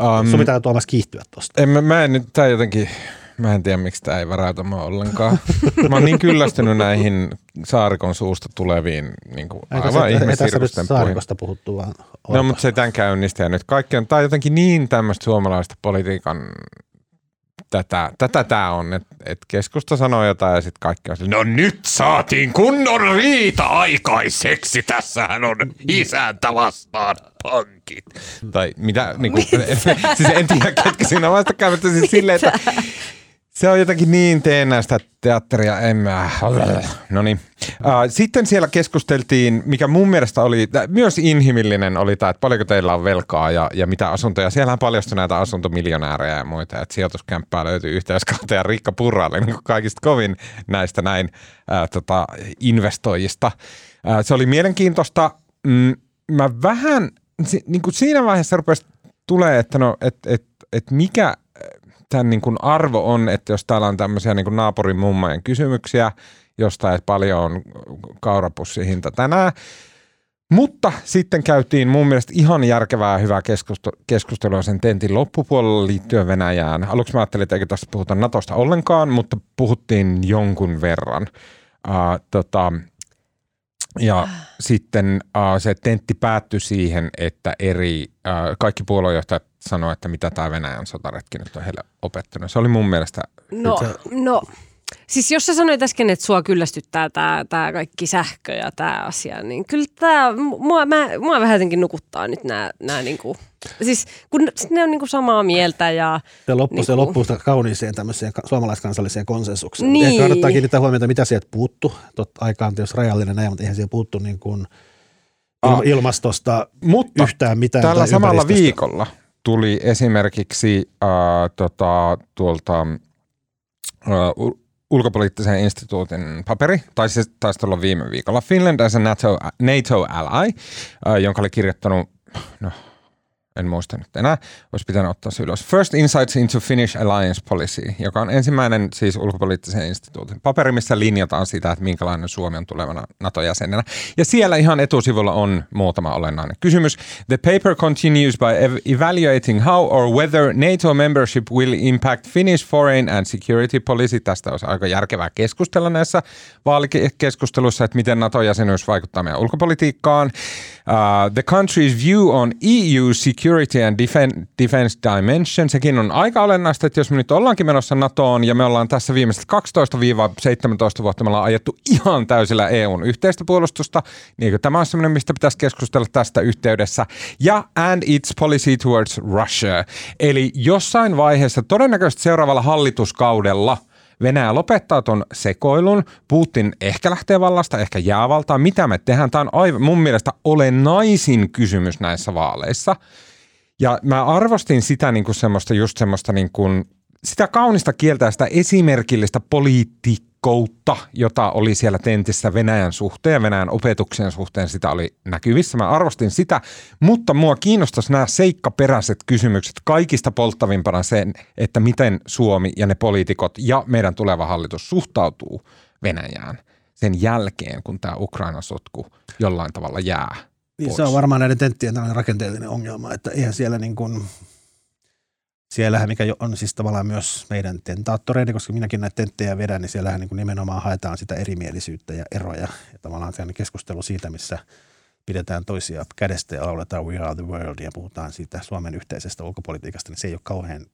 Um, Sun pitää Tuomas kiihtyä tuosta. en, mä, mä en nyt, tää jotenkin, mä en tiedä miksi tämä ei varäytä mua ollenkaan. mä oon niin kyllästynyt näihin saarikon suusta tuleviin niin kuin Eikä aivan se- ei tässä nyt ihmesirkusten puheen. saarikosta puhuttu, vaan No, Orpo. mutta se tämän käynnisti ja nyt kaikki on, tää on jotenkin niin tämmöistä suomalaista politiikan tätä, tätä tää on, että et keskusta sanoo jotain ja sitten kaikki on sille, no nyt saatiin kunnon riita aikaiseksi, tässähän on isäntä vastaan pankit. Tai mitä, niinku, siis en tiedä ketkä siinä vastakkain, mutta siis silleen, että se on jotenkin niin teennäistä teatteria, en mä. No niin. Sitten siellä keskusteltiin, mikä mun mielestä oli myös inhimillinen, oli tämä, että paljonko teillä on velkaa ja, ja mitä asuntoja. Siellähän paljastui näitä asuntomiljonäärejä ja muita, että sijoituskämppää löytyy yhteiskautta ja Riikka Purra oli niin kaikista kovin näistä näin ää, tota, investoijista. Ää, se oli mielenkiintoista. Mm, mä vähän, niin kuin siinä vaiheessa rupesi tulee, että no, et, et, et mikä tämän niin kuin arvo on, että jos täällä on tämmöisiä niin kuin naapurin mummojen kysymyksiä, josta ei paljon on kaurapussihinta tänään. Mutta sitten käytiin mun mielestä ihan järkevää hyvää keskustelua sen tentin loppupuolella liittyen Venäjään. Aluksi mä ajattelin, että eikö tästä puhuta Natosta ollenkaan, mutta puhuttiin jonkun verran. Uh, tota, ja sitten uh, se tentti päättyi siihen, että eri, uh, kaikki puoluejohtajat sanoivat, että mitä tämä Venäjän sotaretki nyt on heille opettanut. Se oli mun mielestä, No, no, siis jos sä sanoit äsken, että sua kyllästyttää tämä tää kaikki sähkö ja tämä asia, niin kyllä tämä, mua, mä, mua vähän jotenkin nukuttaa nyt nämä, niinku, siis kun ne on niinku samaa mieltä ja Se loppuu, Niin se loppuu sitä kauniiseen tämmöiseen ka- suomalaiskansalliseen konsensukseen. Niin. Ehkä kannattaa kiinnittää huomiota, mitä sieltä puuttu. Totta aika on tietysti rajallinen näin, mutta eihän siellä puuttu niin kuin Ah. ilmastosta mutta yhtään mitään. Tällä samalla viikolla tuli esimerkiksi äh, tota, tuolta äh, ulkopoliittisen instituutin paperi, tai se taisi olla viime viikolla, Finland as a NATO, NATO ally, äh, jonka oli kirjoittanut, no en muista nyt enää, olisi pitänyt ottaa se ylös. First Insights into Finnish Alliance Policy, joka on ensimmäinen siis ulkopoliittisen instituutin paperi, missä linjataan sitä, että minkälainen Suomi on tulevana NATO-jäsenenä. Ja siellä ihan etusivulla on muutama olennainen kysymys. The paper continues by ev- evaluating how or whether NATO membership will impact Finnish foreign and security policy. Tästä olisi aika järkevää keskustella näissä vaalikeskusteluissa, että miten NATO-jäsenyys vaikuttaa meidän ulkopolitiikkaan. Uh, the country's view on EU security and defen- defense dimension. Sekin on aika olennaista, että jos me nyt ollaankin menossa NATOon ja me ollaan tässä viimeiset 12-17 vuotta, me ollaan ajettu ihan täysillä EUn yhteistä puolustusta, niin tämä on semmoinen, mistä pitäisi keskustella tästä yhteydessä. Ja and its policy towards Russia. Eli jossain vaiheessa, todennäköisesti seuraavalla hallituskaudella – Venäjä lopettaa ton sekoilun, Putin ehkä lähtee vallasta, ehkä jää valtaan. Mitä me tehdään? Tämä on aivan, mun mielestä olennaisin kysymys näissä vaaleissa. Ja mä arvostin sitä niin kuin semmoista, just semmoista niin kuin, sitä kaunista kieltä ja sitä esimerkillistä poliitikkoa heikkoutta, jota oli siellä tentissä Venäjän suhteen Venäjän opetuksen suhteen, sitä oli näkyvissä. Mä arvostin sitä, mutta mua kiinnostaisi nämä seikkaperäiset kysymykset kaikista polttavimpana sen, että miten Suomi ja ne poliitikot ja meidän tuleva hallitus suhtautuu Venäjään sen jälkeen, kun tämä Ukraina-sotku jollain tavalla jää niin se on varmaan näiden tenttien rakenteellinen ongelma, että eihän siellä niin kuin siellähän, mikä on siis tavallaan myös meidän tentaattoreiden, koska minäkin näitä tenttejä vedän, niin siellähän niin kuin nimenomaan haetaan sitä erimielisyyttä ja eroja. Ja tavallaan sellainen keskustelu siitä, missä pidetään toisia kädestä ja lauletaan We are the world ja puhutaan siitä Suomen yhteisestä ulkopolitiikasta, niin se ei ole kauhean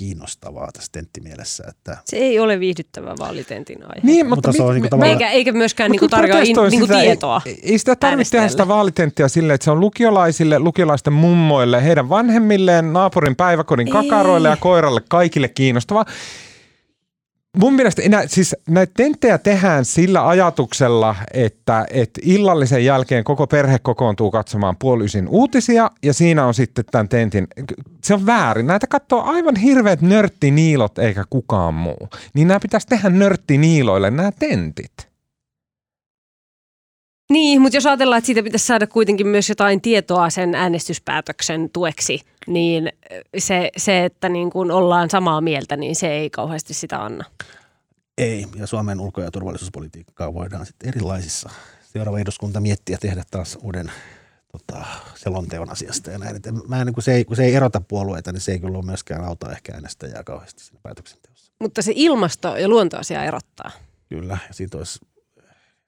kiinnostavaa tässä tenttimielessä. Että... Se ei ole viihdyttävä vaalitentin aihe. Niin, mutta, mutta se on niin kuin tavallaan... eikä, eikä myöskään niin tarjoa in, niin kuin tietoa. Ei, ei sitä tarvitse tehdä sitä vaalitenttiä silleen, että se on lukiolaisille, lukiolaisten mummoille, heidän vanhemmilleen, naapurin päiväkodin ei. kakaroille ja koiralle kaikille kiinnostavaa. Mun mielestä enää, siis näitä tenttejä tehdään sillä ajatuksella, että, että illallisen jälkeen koko perhe kokoontuu katsomaan puolisin uutisia ja siinä on sitten tämän tentin, se on väärin. Näitä katsoo aivan hirveät nörttiniilot eikä kukaan muu. Niin nämä pitäisi tehdä nörttiniiloille nämä tentit. Niin, mutta jos ajatellaan, että siitä pitäisi saada kuitenkin myös jotain tietoa sen äänestyspäätöksen tueksi, niin se, se että niin kun ollaan samaa mieltä, niin se ei kauheasti sitä anna. Ei, ja Suomen ulko- ja turvallisuuspolitiikkaa voidaan sitten erilaisissa seuraava eduskunta miettiä tehdä taas uuden tota, selonteon asiasta ja näin. Et mä en, kun, se ei, kun se ei erota puolueita, niin se ei kyllä ole myöskään auta ehkä äänestäjää kauheasti siinä päätöksenteossa. Mutta se ilmasto- ja luontoasia erottaa. Kyllä, ja siitä olisi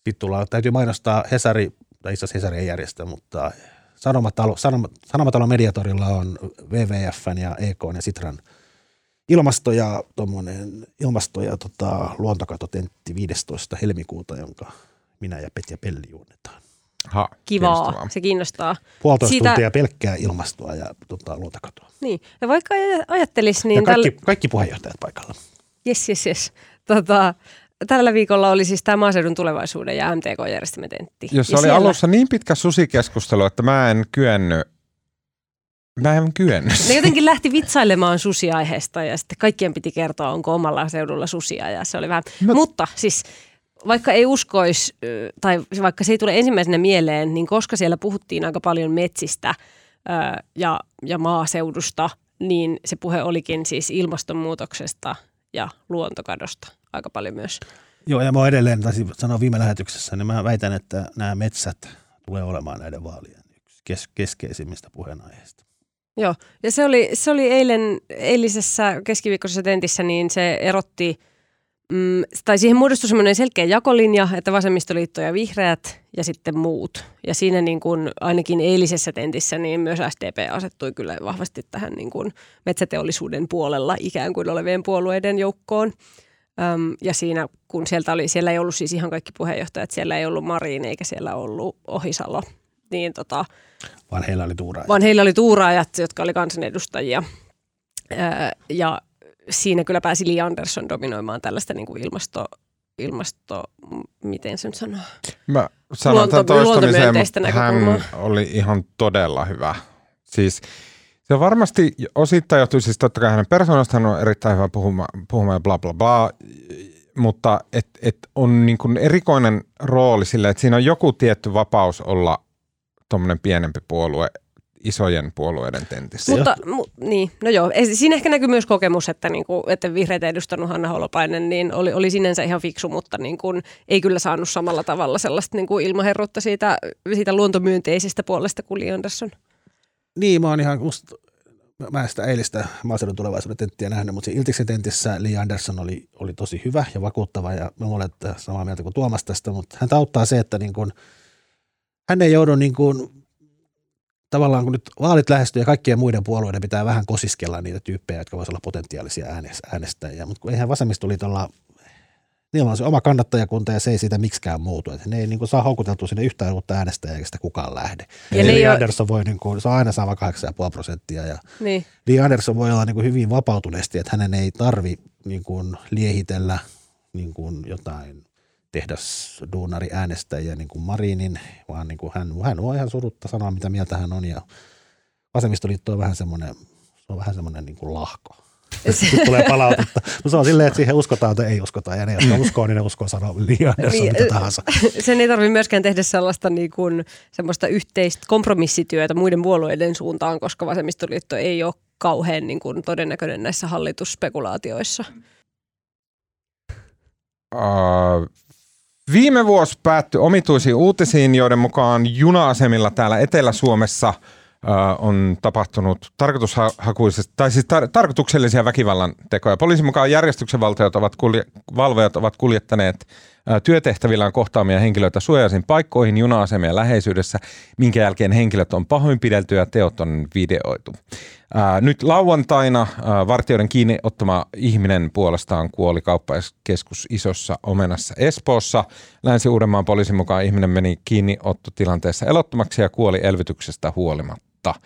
sitten tullaan, täytyy mainostaa Hesari, tai itse asiassa Hesari ei järjestä, mutta Sanomatalo, Sanoma, Sanomatalo Mediatorilla on WWFn ja EK ja Sitran ilmasto- ja, ilmasto- ja tota, luontokatotentti 15. helmikuuta, jonka minä ja Petja Pelli juonnetaan. Ha, Kivaa, se kiinnostaa. Puolitoista Siitä... tuntia pelkkää ilmastoa ja tota, luontokatoa. Niin, ja vaikka ajattelisi... Niin ja kaikki, täl... kaikki puheenjohtajat paikalla. Jes, jes, jes. Tota, tällä viikolla oli siis tämä maaseudun tulevaisuuden ja MTK järjestämä tentti. Jos oli siellä... alussa niin pitkä susikeskustelu, että mä en kyennyt Mä en kyennyt. Ne jotenkin lähti vitsailemaan susiaiheesta ja sitten kaikkien piti kertoa, onko omalla seudulla susia ja se oli vähän. No. Mutta siis vaikka ei uskoisi, tai vaikka se ei tule ensimmäisenä mieleen, niin koska siellä puhuttiin aika paljon metsistä ja, ja maaseudusta, niin se puhe olikin siis ilmastonmuutoksesta ja luontokadosta aika paljon myös. Joo, ja mä edelleen taisin sanoa viime lähetyksessä, niin mä väitän, että nämä metsät tulee olemaan näiden vaalien yksi kes- keskeisimmistä puheenaiheista. Joo, ja se oli, se oli eilen, eilisessä keskiviikkoisessa tentissä, niin se erotti, mm, tai siihen muodostui semmoinen selkeä jakolinja, että vasemmistoliitto ja vihreät ja sitten muut. Ja siinä niin kuin, ainakin eilisessä tentissä niin myös SDP asettui kyllä vahvasti tähän niin kuin metsäteollisuuden puolella ikään kuin olevien puolueiden joukkoon. Öm, ja siinä, kun sieltä oli, siellä ei ollut siis ihan kaikki puheenjohtajat, siellä ei ollut Marin eikä siellä ollut Ohisalo, niin tota, vaan heillä oli tuuraajat. Vaan heillä oli tuuraajat, jotka oli kansanedustajia. Öö, ja siinä kyllä pääsi Li Andersson dominoimaan tällaista niin kuin ilmasto, ilmasto, miten sen sanoo? Mä sanon Luonto, tämän toistamiseen, hän oli ihan todella hyvä. Siis se varmasti osittain johtuu siis totta kai hänen persoonasta, hän on erittäin hyvä puhumaan, puhumaan ja bla bla bla, mutta et, et on niin kuin erikoinen rooli sille, että siinä on joku tietty vapaus olla tuommoinen pienempi puolue isojen puolueiden tentissä. Mutta, mu, niin, no joo, siinä ehkä näkyy myös kokemus, että, niin kuin, että vihreitä edustanut Hanna Holopainen niin oli, oli sinänsä ihan fiksu, mutta niin kuin, ei kyllä saanut samalla tavalla sellaista niin kuin ilmaherruutta siitä, siitä luontomyönteisestä puolesta kuin Li Andersson. Niin, mä oon ihan, musta, mä en sitä eilistä maaseudun tulevaisuuden tenttiä nähnyt, mutta Iltiksen tentissä Lee Anderson oli, oli tosi hyvä ja vakuuttava ja mä luulen, että samaa mieltä kuin Tuomas tästä, mutta hän auttaa se, että niin kuin, hän ei joudu niin kuin tavallaan kun nyt vaalit lähestyy ja kaikkien muiden puolueiden pitää vähän kosiskella niitä tyyppejä, jotka voisivat olla potentiaalisia äänestäjiä, mutta eihän vasemmistoliitolla niillä on se oma kannattajakunta ja se ei siitä miksikään muutu. Että ne ei niin kuin, saa houkuteltua sinne yhtään uutta äänestäjää eikä sitä kukaan lähde. Ja Eli Anderson voi, niin kuin, se on aina sama 8,5 prosenttia ja niin. Lee Anderson voi olla niin kuin, hyvin vapautuneesti, että hänen ei tarvi niin kuin, liehitellä niin kuin, jotain tehdas duunari äänestäjiä niin kuin Marinin, vaan niin kuin hän, hän voi ihan surutta sanoa, mitä mieltä hän on ja vasemmistoliitto on vähän semmoinen, se on vähän semmoinen niin kuin lahko. Sitten tulee palautetta. No se on silleen, että siihen uskotaan tai ei uskota. Ja ne, jotka uskoo, niin ne uskoo sanoa liian niin, mitä tahansa. Sen ei tarvitse myöskään tehdä sellaista niin kuin, semmoista yhteistä kompromissityötä muiden puolueiden suuntaan, koska vasemmistoliitto ei ole kauhean niin kuin, todennäköinen näissä hallitusspekulaatioissa. Uh, viime vuosi päättyi omituisiin uutisiin, joiden mukaan juna-asemilla täällä Etelä-Suomessa – on tapahtunut tarkoitushakuisesti, tai siis tar- tarkoituksellisia väkivallan tekoja. Poliisin mukaan järjestyksenvaltajat ovat kulje, valvojat ovat kuljettaneet työtehtävillään kohtaamia henkilöitä suojaisin paikkoihin juna-asemien läheisyydessä, minkä jälkeen henkilöt on pahoinpidelty ja teot on videoitu. Nyt lauantaina vartijoiden kiinni ottama ihminen puolestaan kuoli kauppaiskeskus Isossa Omenassa Espoossa. Länsi-Uudenmaan poliisin mukaan ihminen meni kiinniottotilanteessa elottomaksi ja kuoli elvytyksestä huolimatta mutta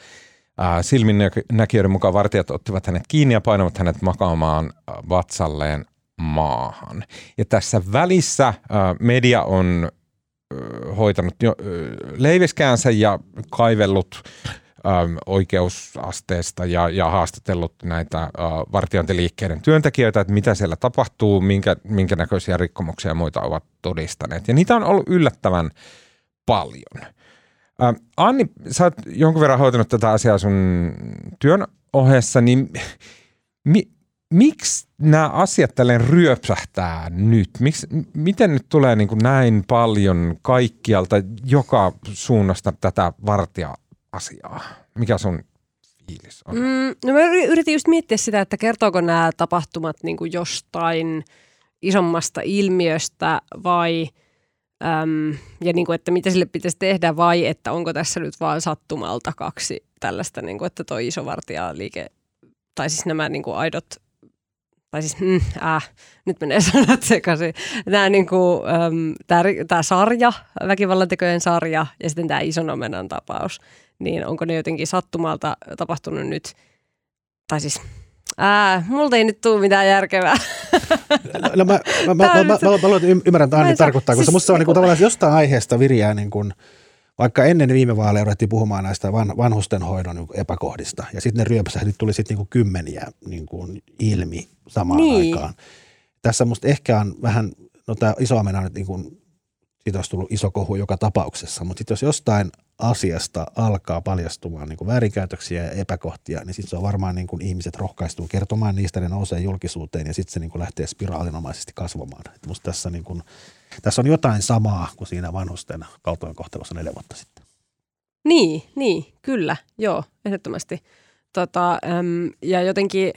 silmin näkijöiden mukaan vartijat ottivat hänet kiinni ja painavat hänet makaamaan vatsalleen maahan. Ja tässä välissä media on hoitanut jo leiviskäänsä ja kaivellut oikeusasteesta ja, ja haastatellut näitä vartiointiliikkeiden työntekijöitä, että mitä siellä tapahtuu, minkä, minkä näköisiä rikkomuksia ja muita ovat todistaneet. Ja niitä on ollut yllättävän paljon. Ä, Anni, sä oot jonkun verran hoitanut tätä asiaa sun työn ohessa, niin mi, miksi nämä asiat tälleen ryöpsähtää nyt? Miks, miten nyt tulee niin kuin näin paljon kaikkialta joka suunnasta tätä vartija-asiaa? Mikä sun fiilis on? Mm, no mä yritin just miettiä sitä, että kertooko nämä tapahtumat niin kuin jostain isommasta ilmiöstä vai – Öm, ja niin kuin, että mitä sille pitäisi tehdä vai että onko tässä nyt vaan sattumalta kaksi tällaista, niin kuin, että toi liike, tai siis nämä niin kuin aidot, tai siis, mm, äh, nyt menee sanat sekaisin, nämä niin kuin, äm, tämä, tämä sarja, väkivallantekojen sarja ja sitten tämä ison omenan tapaus, niin onko ne jotenkin sattumalta tapahtunut nyt, tai siis Ää, multa ei nyt tule mitään järkevää. No, mä, mä, mä, mä, mä, mä, mä ymmärrän, että Anni tarkoittaa, koska siis, musta se on niin kuin, tavallaan jostain aiheesta viriää niin kuin, vaikka ennen viime vaaleja ruvettiin puhumaan näistä van, vanhustenhoidon niin epäkohdista, ja sitten ne ryöpäsähdit tuli sitten niin kymmeniä niin kuin ilmi samaan niin. aikaan. Tässä musta ehkä on vähän, no tämä iso mennä nyt niin kuin, siitä olisi tullut iso kohu joka tapauksessa, mutta sitten jos jostain asiasta alkaa paljastumaan niin kuin väärinkäytöksiä ja epäkohtia, niin sitten se on varmaan niin kuin ihmiset rohkaistuu kertomaan niistä, ne nousee julkisuuteen ja sitten se niin kuin lähtee spiraalinomaisesti kasvamaan. Et musta tässä, niin kuin, tässä on jotain samaa kuin siinä vanhusten kaltoinkohtelussa neljä vuotta sitten. Niin, niin, kyllä, joo, ehdottomasti. Tota, äm, ja jotenkin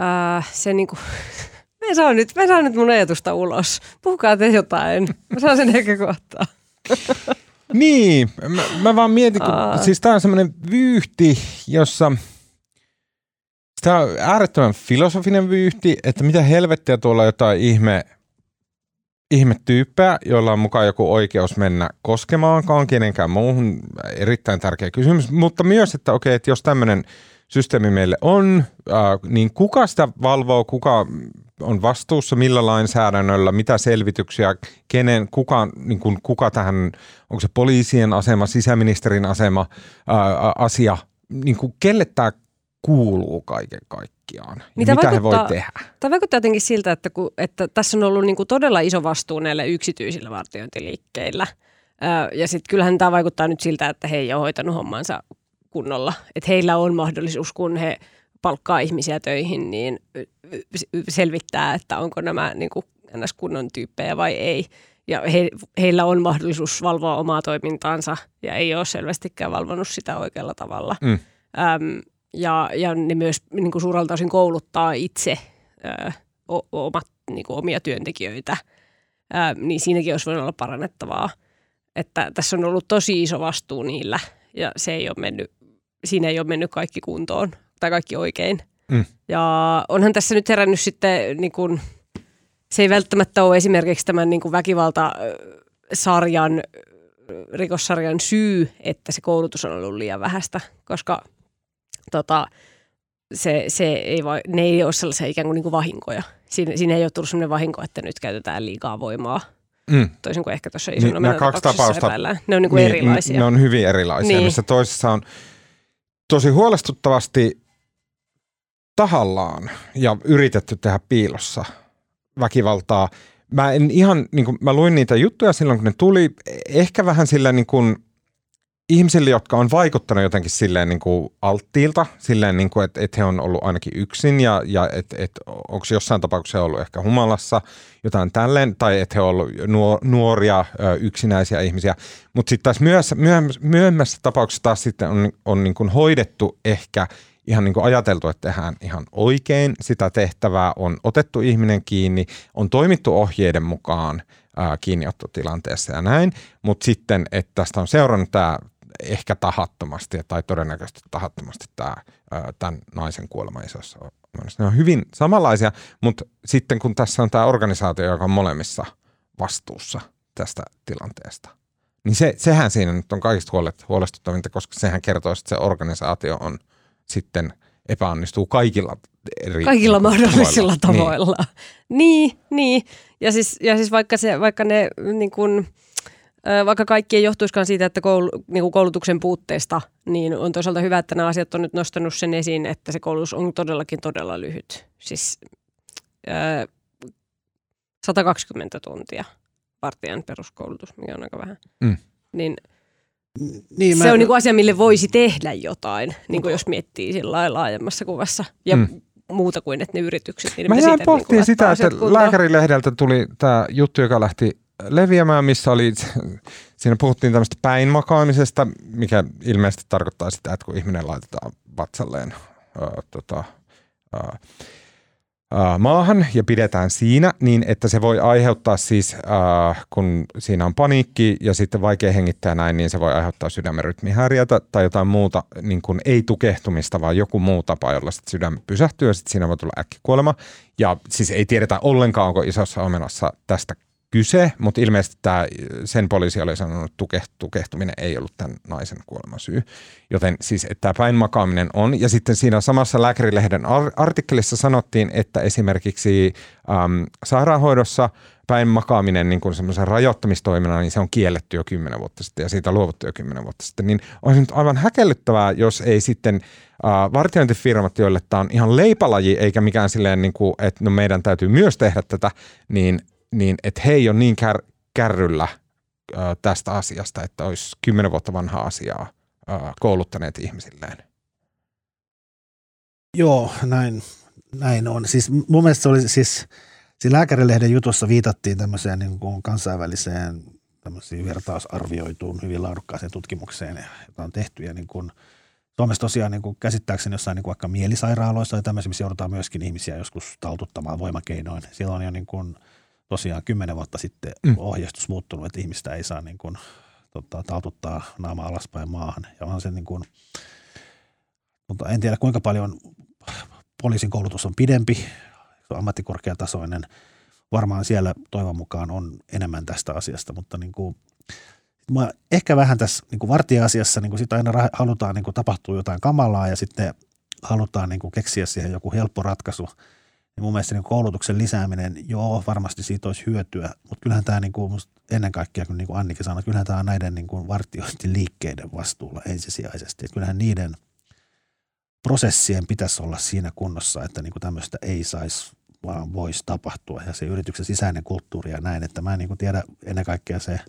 äh, se niin kuin, mä saan nyt, mä saan nyt mun ajatusta ulos. Puhukaa te jotain. Mä saan sen ehkä kohtaa. Niin, mä, mä vaan mietin, kun Aa. siis tää on semmoinen vyyhti, jossa tämä on äärettömän filosofinen vyyhti, että mitä helvettiä tuolla jotain ihme, ihmetyyppejä, joilla on mukaan joku oikeus mennä koskemaankaan kenenkään muuhun. Erittäin tärkeä kysymys, mutta myös, että okei, että jos tämmöinen systeemi meille on, niin kuka sitä valvoo, kuka on vastuussa, millä lainsäädännöllä, mitä selvityksiä, kenen, kuka, niin kuin, kuka tähän, onko se poliisien asema, sisäministerin asema, ää, asia, niin kuin, kelle tämä kuuluu kaiken kaikkiaan mitä, mitä he voi tehdä? Tämä vaikuttaa jotenkin siltä, että, kun, että tässä on ollut niin kuin todella iso vastuu näille yksityisillä vartiointiliikkeillä. Ja sitten kyllähän tämä vaikuttaa nyt siltä, että he ei ole hoitanut hommansa kunnolla. Että heillä on mahdollisuus, kun he palkkaa ihmisiä töihin, niin selvittää, että onko nämä niin kuin kunnon tyyppejä vai ei. Ja he, heillä on mahdollisuus valvoa omaa toimintaansa ja ei ole selvästikään valvonut sitä oikealla tavalla. Mm. Öm, ja, ja ne myös niin kuin suurelta osin kouluttaa itse ö, o, omat, niin kuin omia työntekijöitä, ö, niin siinäkin olisi voinut olla parannettavaa. Että tässä on ollut tosi iso vastuu niillä ja se ei ole mennyt, siinä ei ole mennyt kaikki kuntoon tai kaikki oikein. Mm. Ja onhan tässä nyt herännyt sitten, niin kuin, se ei välttämättä ole esimerkiksi tämän niin kuin väkivaltasarjan, rikossarjan syy, että se koulutus on ollut liian vähäistä, koska tota, se, se ei voi, ne ei ole sellaisia ikään kuin, niin kuin vahinkoja. Siinä, siinä ei ole tullut sellainen vahinko, että nyt käytetään liikaa voimaa. Mm. Toisin kuin ehkä tuossa Niin, isona nämä kaksi tapausta, epäillään. Ne on niin kuin erilaisia. Ne on hyvin erilaisia, Niin. missä toisessa on tosi huolestuttavasti tahallaan ja yritetty tehdä piilossa väkivaltaa. Mä en ihan, niin kuin, mä luin niitä juttuja silloin, kun ne tuli, ehkä vähän sillä niin kuin, ihmisille, jotka on vaikuttanut jotenkin silleen niin kuin alttiilta, silleen niin kuin, että, että he on ollut ainakin yksin ja, ja että, että onko jossain tapauksessa ollut ehkä humalassa, jotain tälleen, tai että he on ollut nuor- nuoria yksinäisiä ihmisiä. Mutta sitten taas myöhemmässä, myöhemmässä tapauksessa taas sitten on, on niin kuin hoidettu ehkä ihan niin kuin ajateltu, että tehdään ihan oikein. Sitä tehtävää, on otettu ihminen kiinni, on toimittu ohjeiden mukaan kiinniottotilanteessa ja näin, mutta sitten, että tästä on seurannut tämä ehkä tahattomasti tai todennäköisesti tahattomasti tämä, tämän naisen kuolema isossa ne on hyvin samanlaisia, mutta sitten kun tässä on tämä organisaatio, joka on molemmissa vastuussa tästä tilanteesta, niin se, sehän siinä nyt on kaikista huolestuttavinta, koska sehän kertoo, että se organisaatio on sitten epäonnistuu kaikilla eri Kaikilla niin kuin mahdollisilla tavoilla. tavoilla. Niin, niin. niin. Ja, siis, ja siis vaikka, se, vaikka ne niin kun, vaikka kaikki ei johtuiskaan siitä, että koulu, niin kuin koulutuksen puutteesta, niin on toisaalta hyvä, että nämä asiat on nyt nostanut sen esiin, että se koulutus on todellakin todella lyhyt. Siis ö, 120 tuntia vartijan peruskoulutus, mikä on aika vähän. Mm. Niin Niin, se on niin kuin asia, mille voisi tehdä jotain, niin kuin jos miettii sillä lailla laajemmassa kuvassa. Ja Mm. muuta kuin, että ne yritykset, niin Mä jäin siitä pohtimaan niin sitä, että lääkärilehdeltä tuli tämä juttu, joka lähti leviämään, missä oli, siinä puhuttiin tämmöistä päinmakaamisesta, mikä ilmeisesti tarkoittaa sitä, että kun ihminen laitetaan vatsalleen ää, tota, ää, maahan ja pidetään siinä, niin että se voi aiheuttaa siis, ää, kun siinä on paniikki ja sitten vaikea hengittää näin, niin se voi aiheuttaa sydämen rytmihäiriötä tai jotain muuta, niin kuin ei tukehtumista, vaan joku muu tapa, jolla sitten sydän pysähtyy ja sitten siinä voi tulla äkkikuolema. Ja siis ei tiedetä ollenkaan, onko isossa omenassa tästä kyse, mutta ilmeisesti tämä, sen poliisi oli sanonut, että tuke, tukehtuminen ei ollut tämän naisen kuolemasyy. Joten siis, että tämä päinmakaaminen on. Ja sitten siinä samassa lääkärilehden ar- artikkelissa sanottiin, että esimerkiksi äm, sairaanhoidossa päinmakaaminen niin kuin semmoisen rajoittamistoimena, niin se on kielletty jo kymmenen vuotta sitten ja siitä luovuttu jo kymmenen vuotta sitten. Niin on nyt aivan häkellyttävää, jos ei sitten äh, vartiointifirmat, joille tämä on ihan leipalaji eikä mikään silleen, niin kuin, että no meidän täytyy myös tehdä tätä, niin niin että he ei ole niin kär, kärryllä ö, tästä asiasta, että olisi kymmenen vuotta vanhaa asiaa ö, kouluttaneet ihmisilleen. Joo, näin, näin on. Siis mun mielestä se oli siis, siinä lääkärilehden jutussa viitattiin tämmöiseen niin kuin kansainväliseen tämmöisiin vertausarvioituun hyvin laadukkaaseen tutkimukseen, jota on tehty. Ja niin kuin, Suomessa tosiaan niin kuin käsittääkseni jossain niin kuin vaikka mielisairaaloissa ja tämmöisissä, missä joudutaan myöskin ihmisiä joskus taltuttamaan voimakeinoin. Silloin jo niin kuin, tosiaan kymmenen vuotta sitten Mm. ohjeistus muuttunut, että ihmistä ei saa niin kuin, tota, taltuttaa naama alaspäin maahan. Ja onhan se niin kuin, mutta en tiedä kuinka paljon poliisin koulutus on pidempi, se on ammattikorkeatasoinen. Varmaan siellä toivon mukaan on enemmän tästä asiasta, mutta niin kuin, mä ehkä vähän tässä niin kuin vartija-asiassa niin kuin sit aina ra- halutaan niin kuin tapahtuu jotain kamalaa ja sitten halutaan niin kuin keksiä siihen joku helppo ratkaisu. Niin mun mielestä niin koulutuksen lisääminen, joo, varmasti siitä olisi hyötyä, mutta kyllähän tämä niin kuin ennen kaikkea, kun niin kuin Annikin sanoi, kyllähän tämä on näiden niin kuin vartiointiliikkeiden vastuulla ensisijaisesti. Että kyllähän niiden prosessien pitäisi olla siinä kunnossa, että niin kuin tämmöistä ei saisi vaan voisi tapahtua ja se yrityksen sisäinen kulttuuri ja näin, että mä en niin kuin tiedä ennen kaikkea se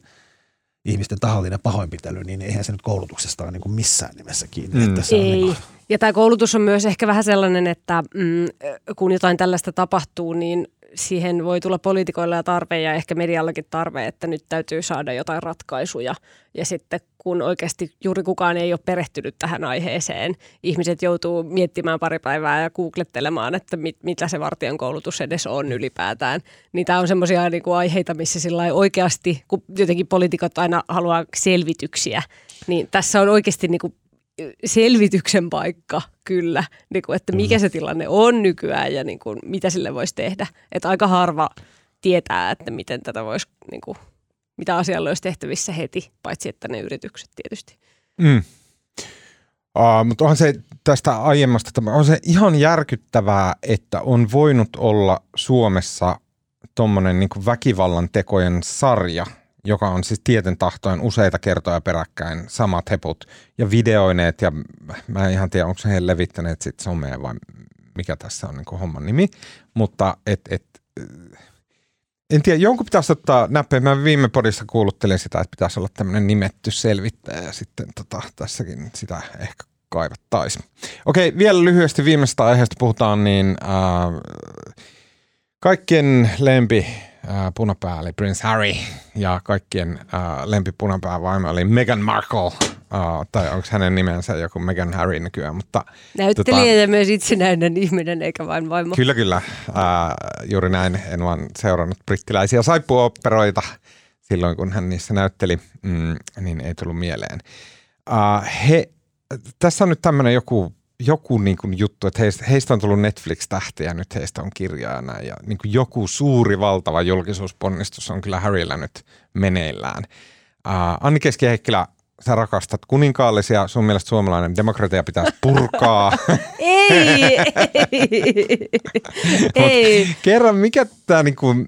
ihmisten tahallinen pahoinpitely, niin eihän se nyt koulutuksesta ole niin kuin missään nimessä kiinni. Mm. Että se on Ei. niin kuin, Ja tämä koulutus on myös ehkä vähän sellainen, että mm, kun jotain tällaista tapahtuu, niin siihen voi tulla poliitikoilla ja tarve ja ehkä mediallakin tarve, että nyt täytyy saada jotain ratkaisuja. Ja sitten kun oikeasti juuri kukaan ei ole perehtynyt tähän aiheeseen, ihmiset joutuu miettimään pari päivää ja googlettelemaan, että mit, mitä se vartijan koulutus edes on ylipäätään. Niin tämä on semmoisia niin aiheita, missä sillä oikeasti, kun jotenkin poliitikot aina haluaa selvityksiä, niin tässä on oikeasti niin kuin selvityksen paikka kyllä, niin kuin, että mikä se tilanne on nykyään ja niin kuin, mitä sille voisi tehdä. Että aika harva tietää, että miten tätä voisi, niin kuin, mitä asialle olisi tehtävissä heti, paitsi että ne yritykset tietysti. Mm. Uh, mutta onhan se tästä aiemmasta, on se ihan järkyttävää, että on voinut olla Suomessa tuommoinen niin väkivallan tekojen sarja – joka on siis tieten tahtoen useita kertoja peräkkäin samat heput ja videoineet ja mä en ihan tiedä, onko he levittäneet sit someen vai mikä tässä on niin homman nimi, mutta et, et, en tiedä, jonkun pitäisi ottaa näppejä. Mä viime podissa kuuluttelin sitä, että pitäisi olla tämmöinen nimetty selvittäjä ja sitten tota, tässäkin sitä ehkä kaivattaisiin. Okei, vielä lyhyesti viimeistä aiheesta puhutaan, niin äh, kaikkien lempi äh, punapää oli Prince Harry ja kaikkien äh, lempipunapää vaimo oli Meghan Markle. Uh, tai onko hänen nimensä joku Meghan Harry nykyään, mutta... Näyttelijä tota, ja myös itsenäinen ihminen, eikä vain vaimo. Kyllä, kyllä. Uh, juuri näin. En vaan seurannut brittiläisiä saippuoperoita silloin, kun hän niissä näytteli, mm, niin ei tullut mieleen. Uh, he, tässä on nyt tämmöinen joku joku niin kuin juttu, että heistä, heistä on tullut Netflix-tähtiä, nyt heistä on kirjaajana ja niin kuin joku suuri valtava julkisuusponnistus on kyllä Harryllä nyt meneillään. Uh, Anni Keski-Heikkilä, sä rakastat kuninkaallisia, sun mielestä suomalainen demokratia pitäisi purkaa. ei, ei, ei. Kerran, mikä tämä niin kuin,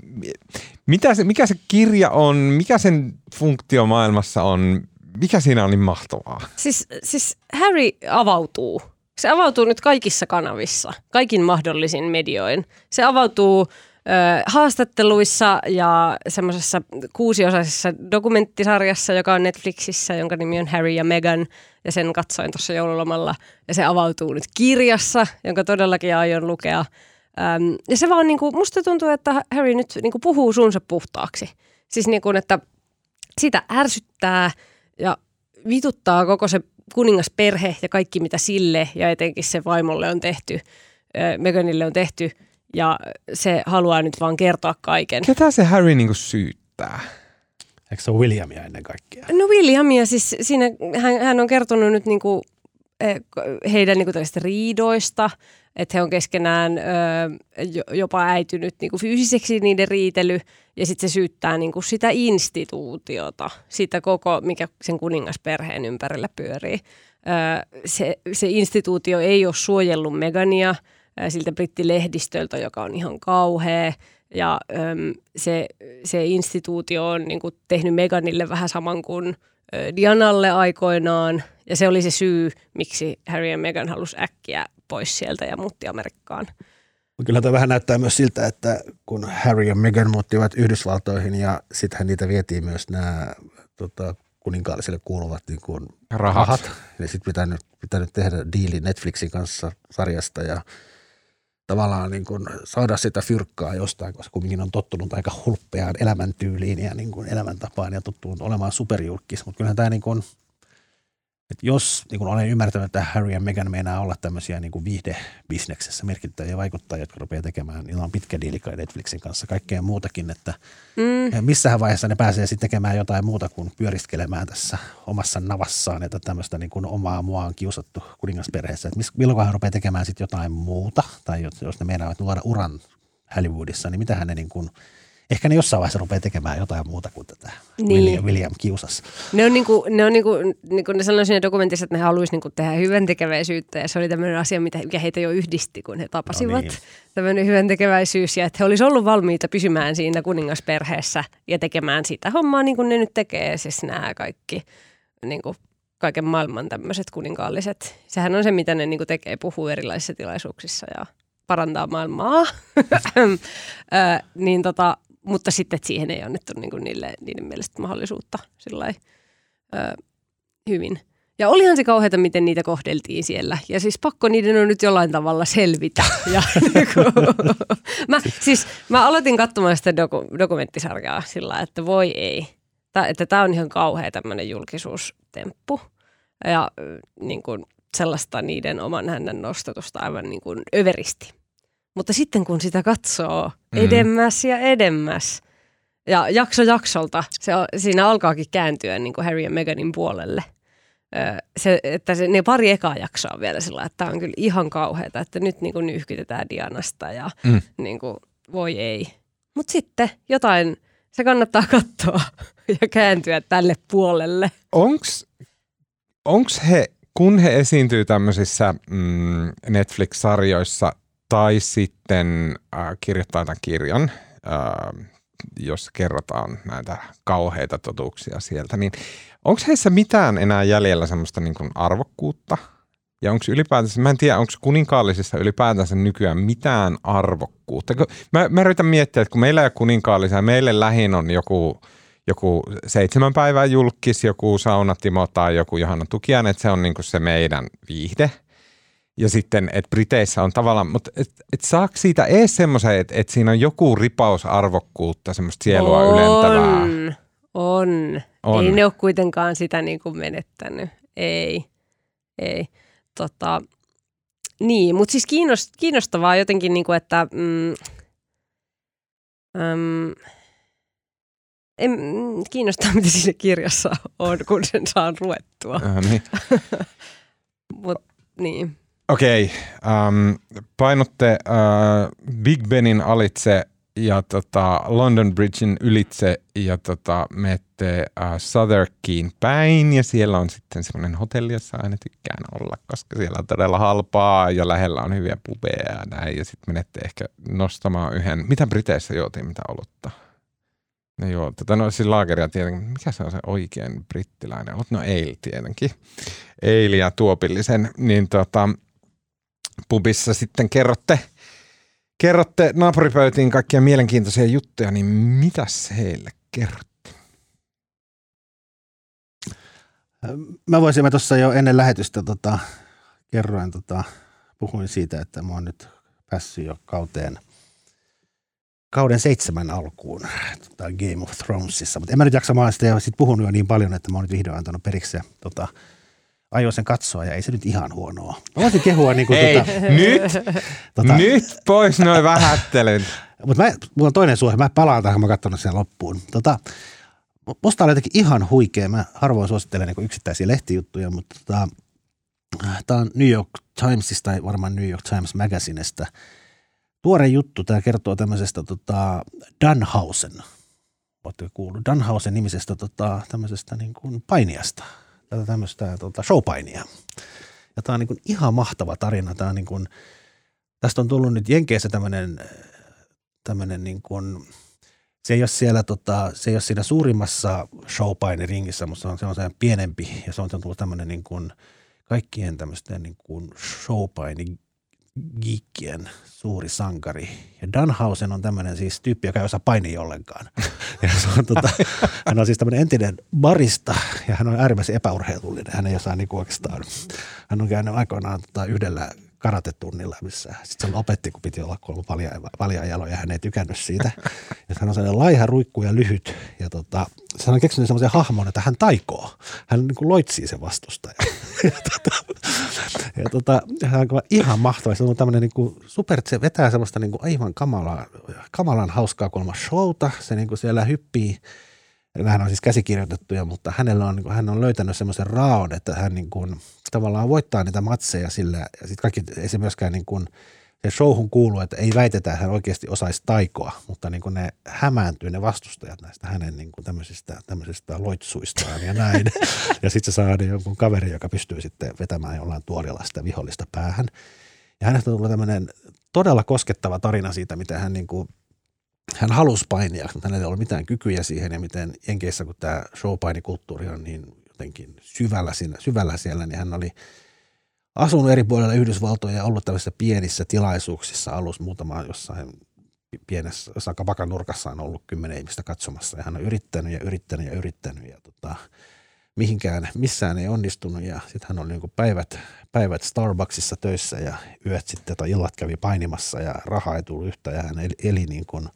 mitä se, mikä se kirja on, mikä sen funktio maailmassa on, mikä siinä on niin mahtavaa? Siis, siis Harry avautuu se avautuu nyt kaikissa kanavissa, kaikin mahdollisin medioin. Se avautuu ö, haastatteluissa ja semmoisessa kuusiosaisessa dokumenttisarjassa, joka on Netflixissä, jonka nimi on Harry ja Meghan, ja sen katsoin tuossa joululomalla. Ja se avautuu nyt kirjassa, jonka todellakin aion lukea. Öm, ja se vaan, niin kuin, musta tuntuu, että Harry nyt niin kuin puhuu suunsa puhtaaksi. Siis niin kuin, että sitä ärsyttää ja vituttaa koko se kuningasperhe ja kaikki mitä sille ja etenkin se vaimolle on tehty, Meganille on tehty ja se haluaa nyt vaan kertoa kaiken. Ketä se Harry niinku syyttää? Eikö se ole Williamia ennen kaikkea? No Williamia, siis siinä hän, hän on kertonut nyt niinku heidän niinku riidoista, että he on keskenään ö, jopa äitynyt niinku fyysiseksi niiden riitely ja sitten se syyttää niinku sitä instituutiota, sitä koko, mikä sen kuningasperheen ympärillä pyörii. Ö, se, se instituutio ei ole suojellut Megania siltä brittilehdistöltä, joka on ihan kauhea. Ja ö, se, se instituutio on niinku tehnyt Meganille vähän saman kuin Dianalle aikoinaan. Ja se oli se syy, miksi Harry ja Meghan halusi äkkiä pois sieltä ja muutti Amerikkaan. Kyllä tämä vähän näyttää myös siltä, että kun Harry ja Meghan muuttivat Yhdysvaltoihin ja sittenhän niitä vietiin myös nämä tota, kuninkaallisille kuuluvat niin kuin rahat. rahat. Ja sitten pitänyt, pitänyt tehdä diili Netflixin kanssa sarjasta ja tavallaan niin kuin saada sitä fyrkkaa jostain, koska kumminkin on tottunut aika hulppeaan elämäntyyliin ja niin kuin elämäntapaan ja tottunut olemaan superjulkis. Mutta kyllähän tämä niin kuin – että jos, niin kuin olen ymmärtänyt, että Harry ja Meghan meinaa olla tämmöisiä niin viihdebisneksessä merkittäviä vaikuttajia, jotka rupeaa tekemään, niillä on pitkä diili Netflixin kanssa, kaikkea muutakin, että mm. missähän vaiheessa ne pääsee sitten tekemään jotain muuta kuin pyöriskelemään tässä omassa navassaan, että tämmöistä niin kuin omaa mua on kiusattu kuningasperheessä, että milloin hän rupeaa tekemään sitten jotain muuta, tai jos ne meinaavat luoda uran Hollywoodissa, niin mitä ne niin kuin – ehkä ne jossain vaiheessa rupeaa tekemään jotain muuta kuin tätä niin. William, William kiusas. Ne on, niinku, ne, on niinku, niinku ne sanoi siinä dokumentissa, että ne haluaisi niinku tehdä hyvän tekeväisyyttä ja se oli tämmöinen asia, mitä, mikä heitä jo yhdisti, kun he tapasivat. No niin. Tämmöinen hyvän tekeväisyys ja että he olisivat ollut valmiita pysymään siinä kuningasperheessä ja tekemään sitä hommaa niin kuin ne nyt tekee, siis nämä kaikki niin kuin kaiken maailman tämmöiset kuninkaalliset. Sehän on se, mitä ne niin kuin tekee, puhuu erilaisissa tilaisuuksissa ja parantaa maailmaa. niin tota, mutta sitten että siihen ei annettu niin kuin niille, niiden mielestä mahdollisuutta sillai, ö, hyvin. Ja olihan se kauheata, miten niitä kohdeltiin siellä. Ja siis pakko niiden on nyt jollain tavalla selvitä. Ja, niinku, mä, siis, mä aloitin katsomaan sitä doku, dokumenttisarjaa sillä että voi ei. Tää, että tämä on ihan kauhea tämmöinen julkisuustemppu. Ja niin kuin, sellaista niiden oman hännän nostatusta aivan niin kuin överisti. Mutta sitten kun sitä katsoo mm. edemmäs ja edemmäs, ja jakso jaksolta se, siinä alkaakin kääntyä niin kuin Harry ja Meganin puolelle. Se, että se, ne pari ekaa jaksoa vielä sillä, että tämä on kyllä ihan kauheata, että nyt niin kuin nyhkytetään Dianasta ja mm. niin kuin, voi ei. Mutta sitten jotain, se kannattaa katsoa ja kääntyä tälle puolelle. Onks, onks he, kun he esiintyy tämmöisissä mm, Netflix-sarjoissa tai sitten äh, kirjoittaa tämän kirjan, äh, jos kerrotaan näitä kauheita totuuksia sieltä, niin onko heissä mitään enää jäljellä semmoista niin kuin arvokkuutta? Ja onko ylipäätänsä, mä en tiedä, onko kuninkaallisissa ylipäätänsä nykyään mitään arvokkuutta? Mä, mä yritän miettiä, että kun meillä ei ole kuninkaallisia, meille lähin on joku, joku seitsemän päivää julkis, joku Sauna Timo tai joku Johanna Tukian, että se on niin kuin se meidän viihde – ja sitten, että Briteissä on tavallaan, mutta et, et saako siitä ees semmoisen, että et siinä on joku ripaus arvokkuutta, semmoista sielua on, ylentävää? On, on. Ei ne ole kuitenkaan sitä niin kuin menettänyt. Ei, ei. Tota, niin, mutta siis kiinnostavaa jotenkin, niin kuin, että... Mm, mm, en, kiinnostaa, mitä siinä kirjassa on, kun sen saan luettua. Äh, niin. Mut, niin. Okei, ähm, painotte uh, Big Benin alitse ja tota London Bridgein ylitse ja tota menette uh, Southwarkiin päin ja siellä on sitten semmoinen hotelli, jossa aina tykkään olla, koska siellä on todella halpaa ja lähellä on hyviä pubeja ja näin. Ja sitten menette ehkä nostamaan yhden, mitä Briteissä juotiin, mitä olutta? No joo, tota, no siis laageria tietenkin, mikä se on se oikein brittiläinen? No ale tietenkin, ale ja tuopillisen, niin tota, pubissa sitten kerrotte, kerrotte naapuripöytiin kaikkia mielenkiintoisia juttuja, niin mitäs heille kerrotte? Mä voisin, mä tuossa jo ennen lähetystä tota, kerroin, tota, puhuin siitä, että mä oon nyt päässyt jo kauteen, kauden seitsemän alkuun tota Game of Thronesissa, mutta en mä nyt jaksa, mä sitä sit puhunut jo niin paljon, että mä oon nyt vihdoin antanut periksi ja tota, ajoin sen katsoa ja ei se nyt ihan huonoa. Mä voisin kehua niin kuin, ei, tota, nyt, tota, nyt pois noin vähättelyt. Mutta mulla on toinen suohe, mä palaan tähän, mä katsonut sen loppuun. Tota, musta on jotenkin ihan huikea, mä harvoin suosittelen niin yksittäisiä lehtijuttuja, mutta tota, tämä on New York Timesista tai varmaan New York Times Magazinesta. Tuore juttu, tämä kertoo tämmöisestä tota, Dunhausen, oletteko kuullut, Dunhausen nimisestä tota, tämmöisestä niin kuin painiasta – tätä tämmöistä tuota, showpainia. Ja tämä on niin kuin ihan mahtava tarina. Tämä on niin kuin, tästä on tullut nyt Jenkeissä tämmöinen, tämmöinen niin kuin, se ei ole siellä, tota, se ei ole siinä suurimmassa showpainiringissä, mutta se on, se on pienempi ja se on tullut tämmöinen niin kuin, kaikkien tämmöisten niin kuin showpaini geekien suuri sankari. Ja Danhausen on tämmöinen siis tyyppi, joka ei osaa painia ollenkaan. Ja se on, tota, hän on siis tämmöinen entinen barista ja hän on äärimmäisen epäurheilullinen. Hän ei osaa niinku oikeastaan. Hän on käynyt aikoinaan tota, yhdellä karatetunnilla, missä sitten se opetti, kun piti olla kolme paljon jaloja, hän ei tykännyt siitä. Ja hän on sellainen laiha, ruikku ja lyhyt. Ja tota, hän on keksinyt semmoisen hahmon, että hän taikoo. Hän niin kuin loitsii sen vastustajan. ja tota, ja tota, hän on ihan mahtava. Se on tämmöinen niin kuin super, se vetää semmoista niin kuin aivan kamalaa, kamalan hauskaa kolma showta. Se niin kuin siellä hyppii Nämähän on siis käsikirjoitettuja, mutta hänellä on, niin hän on löytänyt semmoisen raon, että hän niin kuin, tavallaan voittaa niitä matseja sillä, ja sitten kaikki, ei se myöskään niin kuin, se showhun kuuluu, että ei väitetä, että hän oikeasti osaisi taikoa, mutta niin kuin ne hämääntyy ne vastustajat näistä hänen niin kuin tämmöisistä, tämmöisistä loitsuistaan ja näin. ja sitten se saa jonkun kaveri, joka pystyy sitten vetämään jollain tuolilla sitä vihollista päähän. Ja hänestä on tullut tämmöinen todella koskettava tarina siitä, miten hän niin kuin hän halusi painia, mutta hänellä ei ollut mitään kykyjä siihen ja miten Jenkeissä, kun tämä showpainikulttuuri on niin jotenkin syvällä, siinä, syvällä siellä, niin hän oli asunut eri puolilla Yhdysvaltoja ja ollut tällaisissa pienissä tilaisuuksissa alussa muutama jossain pienessä, jossain kapakan nurkassa on ollut kymmenen ihmistä katsomassa. Ja hän on yrittänyt ja yrittänyt ja yrittänyt ja tota, mihinkään, missään ei onnistunut. Ja sitten hän oli niin päivät, päivät Starbucksissa töissä ja yöt sitten tai illat kävi painimassa ja rahaa ei tullut yhtä ja hän eli, eli niin kuin,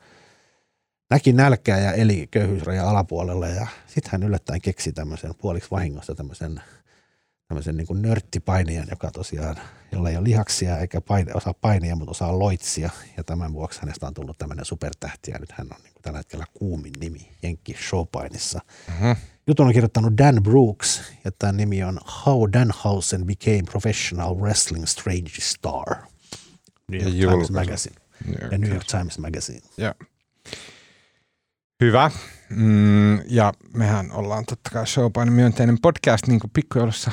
näki nälkää ja eli köyhyysrajan alapuolella. Ja sitten hän yllättäen keksi tämmöisen puoliksi vahingossa tämmöisen tämmöisen niin kuin nörttipainijan, joka tosiaan, jolla ei ole lihaksia eikä paine, osaa painia, mutta osaa loitsia. Ja tämän vuoksi hänestä on tullut tämmöinen supertähti ja nyt hän on niin kuin tällä hetkellä kuumin nimi Jenkki Showpainissa. Mm-hmm. Jutun on kirjoittanut Dan Brooks ja tämän nimi on How Danhausen Became Professional Wrestling Strange Star. New York Ja Times. Magazine. New York Ja New York Times. Magazine. Joo. Hyvä. Mm, ja mehän ollaan totta kai Showpainin myönteinen podcast, niin kuin pikkujoulussa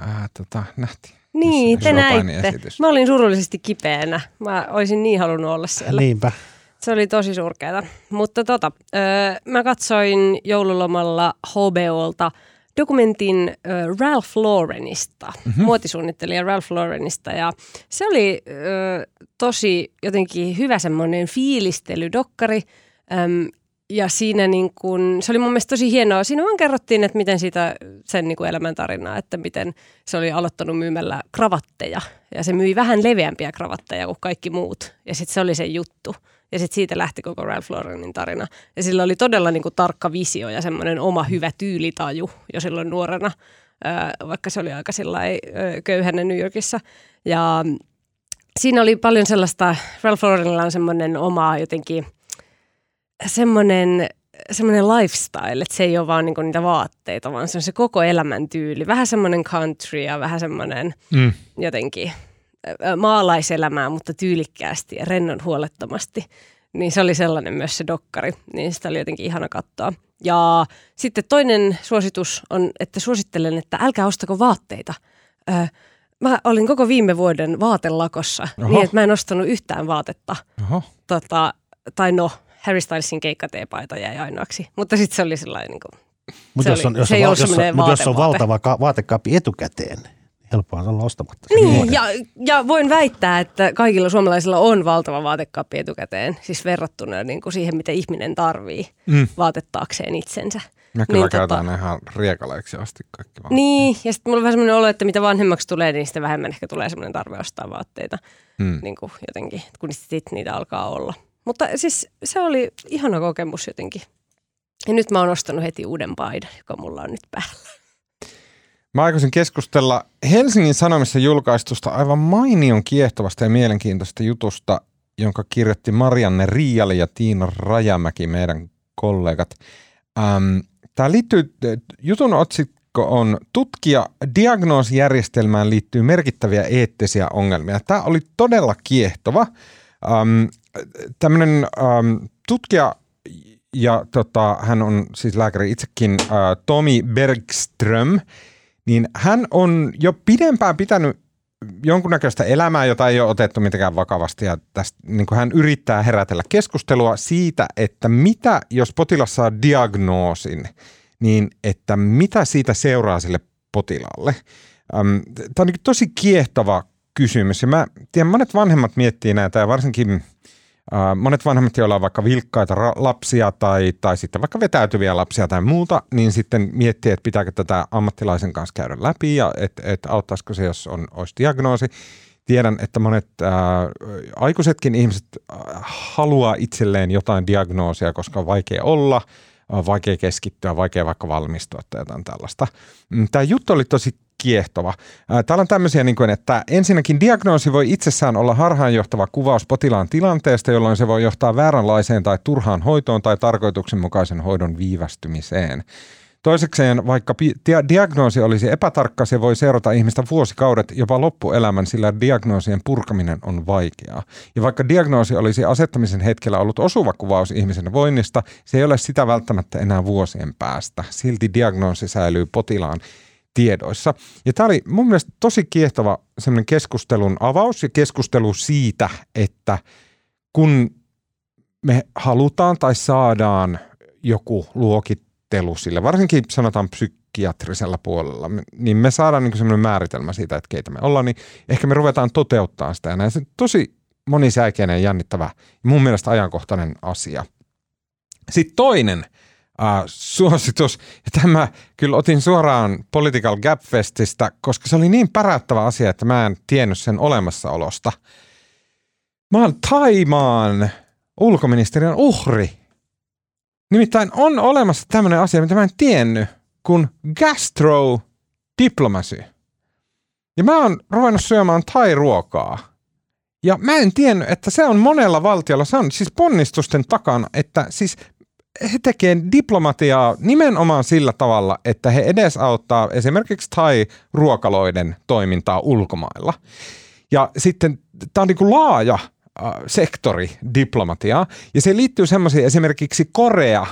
ää, tota, nähtiin. Niin, te näitte. esitys. Mä olin surullisesti kipeänä. Mä olisin niin halunnut olla siellä. Niinpä. Se oli tosi surkeata. Mutta tota, öö, mä katsoin joululomalla HBOlta dokumentin ö, Ralph Laurenista, mm-hmm. muotisuunnittelija Ralph Laurenista. Ja se oli ö, tosi jotenkin hyvä semmoinen fiilistelydokkari. Öm, ja siinä niin kun, se oli mun mielestä tosi hienoa. Siinä vaan kerrottiin, että miten siitä sen niin kuin elämäntarinaa, että miten se oli aloittanut myymällä kravatteja. Ja se myi vähän leveämpiä kravatteja kuin kaikki muut. Ja sitten se oli se juttu. Ja sitten siitä lähti koko Ralph Laurenin tarina. Ja sillä oli todella niin kuin tarkka visio ja semmoinen oma hyvä tyylitaju jo silloin nuorena, vaikka se oli aika köyhänä New Yorkissa. Ja siinä oli paljon sellaista, Ralph Laurenilla on semmoinen oma jotenkin, semmoinen semmoinen lifestyle, että se ei ole vaan niinku niitä vaatteita, vaan se on se koko elämäntyyli. Vähän semmoinen country ja vähän semmoinen Mm. jotenkin maalaiselämää, mutta tyylikkäästi ja rennon huolettomasti. Niin se oli sellainen myös se dokkari, niin sitä oli jotenkin ihana katsoa. Ja sitten toinen suositus on, että suosittelen, että älkää ostako vaatteita. Ö, mä olin koko viime vuoden vaatelakossa, Oho. niin että mä en ostanut yhtään vaatetta. Oho. Tota, tai no, Harry Stylesin keikkateepaita jäi ainoaksi. Mutta sitten se oli sellainen niin kuin, Mutta Se jos on, oli- jos se on, ei val- ollut jos on, mutta jos on valtava ka- vaatekaappi etukäteen, niin helppoa on olla ostamatta. Niin, ja, ja voin väittää, että kaikilla suomalaisilla on valtava vaatekaappi etukäteen, siis verrattuna niin kuin siihen, mitä ihminen tarvii Mm. vaatettaakseen itsensä. Mä kyllä Niin, käytän tota- ihan riekaleiksi asti kaikki vaan. Niin, ja sitten mulla on vähän semmoinen olo, että mitä vanhemmaksi tulee, niin sitä vähemmän ehkä tulee semmoinen tarve ostaa vaatteita Mm. niin kuin jotenkin, kun sit niitä alkaa olla. Mutta siis se oli ihana kokemus jotenkin. Ja nyt mä oon ostanut heti uuden paidan, joka mulla on nyt päällä. Mä aikoisin keskustella Helsingin Sanomissa julkaistusta aivan mainion kiehtovasta ja mielenkiintoista jutusta, jonka kirjoitti Marianne Riali ja Tiina Rajamäki, meidän kollegat. Ähm, Tämä liittyy, jutun otsikko on Tutkija diagnoosijärjestelmään liittyy merkittäviä eettisiä ongelmia. Tämä oli todella kiehtova. Ähm, Tämmöinen ähm, tutkija ja tota, hän on siis lääkäri itsekin, äh, Tomi Bergström, niin hän on jo pidempään pitänyt jonkunnäköistä elämää, jota ei ole otettu mitenkään vakavasti. Ja tästä, niin hän yrittää herätellä keskustelua siitä, että mitä jos potilas saa diagnoosin, niin että mitä siitä seuraa sille potilaalle. Ähm, Tämä on niin tosi kiehtova kysymys. Ja mä tiedän, monet vanhemmat miettii näitä ja varsinkin monet vanhemmat, joilla on vaikka vilkkaita lapsia tai, tai sitten vaikka vetäytyviä lapsia tai muuta, niin sitten miettii, että pitääkö tätä ammattilaisen kanssa käydä läpi ja että et auttaisiko se, jos on, olisi diagnoosi. Tiedän, että monet äh, aikuisetkin ihmiset haluaa itselleen jotain diagnoosia, koska on vaikea olla, on vaikea keskittyä, vaikea vaikka valmistua tai jotain tällaista. Mm, Tämä juttu oli tosi kiehtova. Ää, Täällä on tämmöisiä, niin kuin, että ensinnäkin diagnoosi voi itsessään olla harhaanjohtava kuvaus potilaan tilanteesta, jolloin se voi johtaa vääränlaiseen tai turhaan hoitoon tai tarkoituksenmukaisen hoidon viivästymiseen. Toisekseen, vaikka diagnoosi olisi epätarkka, se voi seurata ihmistä vuosikaudet, jopa loppuelämän, sillä diagnoosien purkaminen on vaikeaa. Ja vaikka diagnoosi olisi asettamisen hetkellä ollut osuva kuvaus ihmisen voinnista, se ei ole sitä välttämättä enää vuosien päästä. Silti diagnoosi säilyy potilaan tiedoissa. Ja tämä oli mun mielestä tosi kiehtova semmoinen keskustelun avaus ja keskustelu siitä, että kun me halutaan tai saadaan joku luokittelu sille, varsinkin sanotaan psykiatrisella puolella, niin me saadaan niin semmoinen määritelmä siitä, että keitä me ollaan, niin ehkä me ruvetaan toteuttaa sitä. Ja näin se tosi monisäikeinen ja jännittävä mun mielestä ajankohtainen asia. Sitten toinen uh, suositus. Ja tämä kyllä otin suoraan Political Gap Festistä, koska se oli niin päräyttävä asia, että mä en tiennyt sen olemassaolosta. Mä oon Taimaan ulkoministeriön uhri. Nimittäin on olemassa tämmöinen asia, mitä mä en tiennyt, kuin gastro diplomacy. Ja mä oon ruvennut syömään thai-ruokaa. Ja mä en tiennyt, että se on monella valtiolla, se on siis ponnistusten takana, että siis he tekevät diplomatiaa nimenomaan sillä tavalla, että he edesauttaa esimerkiksi thai-ruokaloiden toimintaa ulkomailla. Ja sitten tämä on niin kuin laaja Äh, sektori diplomatiaa. Ja se liittyy semmoisiin, esimerkiksi Korea, äh,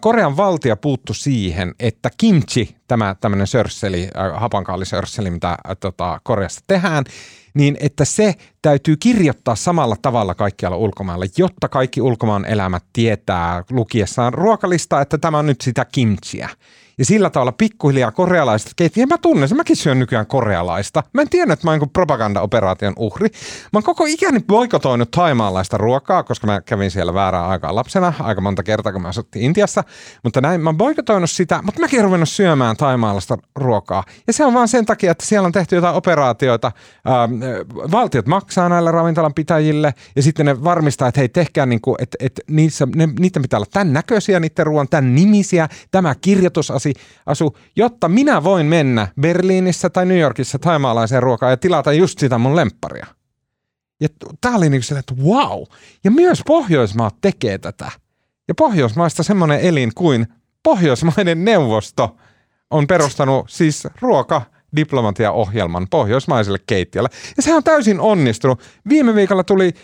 Korean valtia puuttu siihen, että kimchi, tämä tämmöinen sörsseli, äh, hapankaalisörsseli, mitä tota, Koreassa tehdään, niin että se täytyy kirjoittaa samalla tavalla kaikkialla ulkomailla, jotta kaikki ulkomaan elämät tietää lukiessaan ruokalista, että tämä on nyt sitä kimchiä. Ja sillä tavalla pikkuhiljaa korealaiset keittiö. Ja mä tunnen sen, mäkin syön nykyään korealaista. Mä en tiedä, että mä oon propagandaoperaation uhri. Mä oon koko ikäni boikotoinut taimaalaista ruokaa, koska mä kävin siellä väärää aikaa lapsena aika monta kertaa, kun mä asuttiin Intiassa. Mutta näin, mä oon boikotoinut sitä, mutta mäkin ruvennut syömään taimaalaista ruokaa. Ja se on vaan sen takia, että siellä on tehty jotain operaatioita. Ähm, valtiot maksaa näille ravintolan pitäjille ja sitten ne varmistaa, että hei tehkää niin kuin, että, että niissä, ne, niiden pitää olla tämän näköisiä, niiden ruoan tämän nimisiä, tämä kirjoitusasia vuosi asu, jotta minä voin mennä Berliinissä tai New Yorkissa taimaalaiseen ruokaan ja tilata just sitä mun lempparia. Ja tää oli niin että wow. Ja myös Pohjoismaat tekee tätä. Ja Pohjoismaista semmoinen elin kuin Pohjoismaiden neuvosto on perustanut siis ruoka diplomatiaohjelman pohjoismaiselle keittiölle. Ja se on täysin onnistunut. Viime viikolla tuli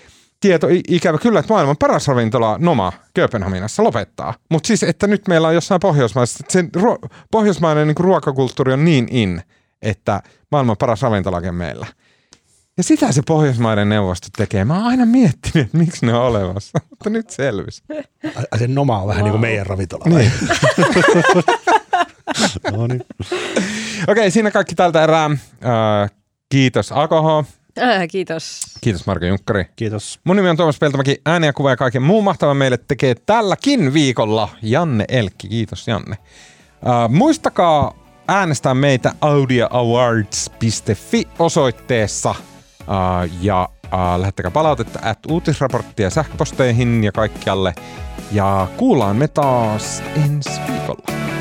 tieto, ikävä kyllä, että maailman paras ravintola Noma Kööpenhaminassa lopettaa. Mutta siis, että nyt meillä on jossain Pohjoismaissa, että sen ruo- pohjoismainen niin ruokakulttuuri on niin in, että maailman paras ravintolakin meillä. Ja sitä se Pohjoismaiden neuvosto tekee. Mä oon aina miettinyt, että miksi ne on olemassa, mutta nyt selvisi. Ai sen Noma on vähän wow. niin kuin meidän ravintola. Niin. no niin. Okei, siinä kaikki tältä erää. Äh, kiitos Akoho. Äh, kiitos. Kiitos Marko Junkkari. Kiitos. Mun nimi on Tuomas Peltomäki. Ääniä, kuva ja kaiken muun mahtavan meille tekee tälläkin viikolla Janne Elkki. Kiitos Janne. Uh, muistakaa äänestää meitä audioawards.fi osoitteessa uh, ja uh, lähettäkää palautetta at uutisraporttia sähköposteihin ja kaikkialle. Ja kuullaan me taas ensi viikolla.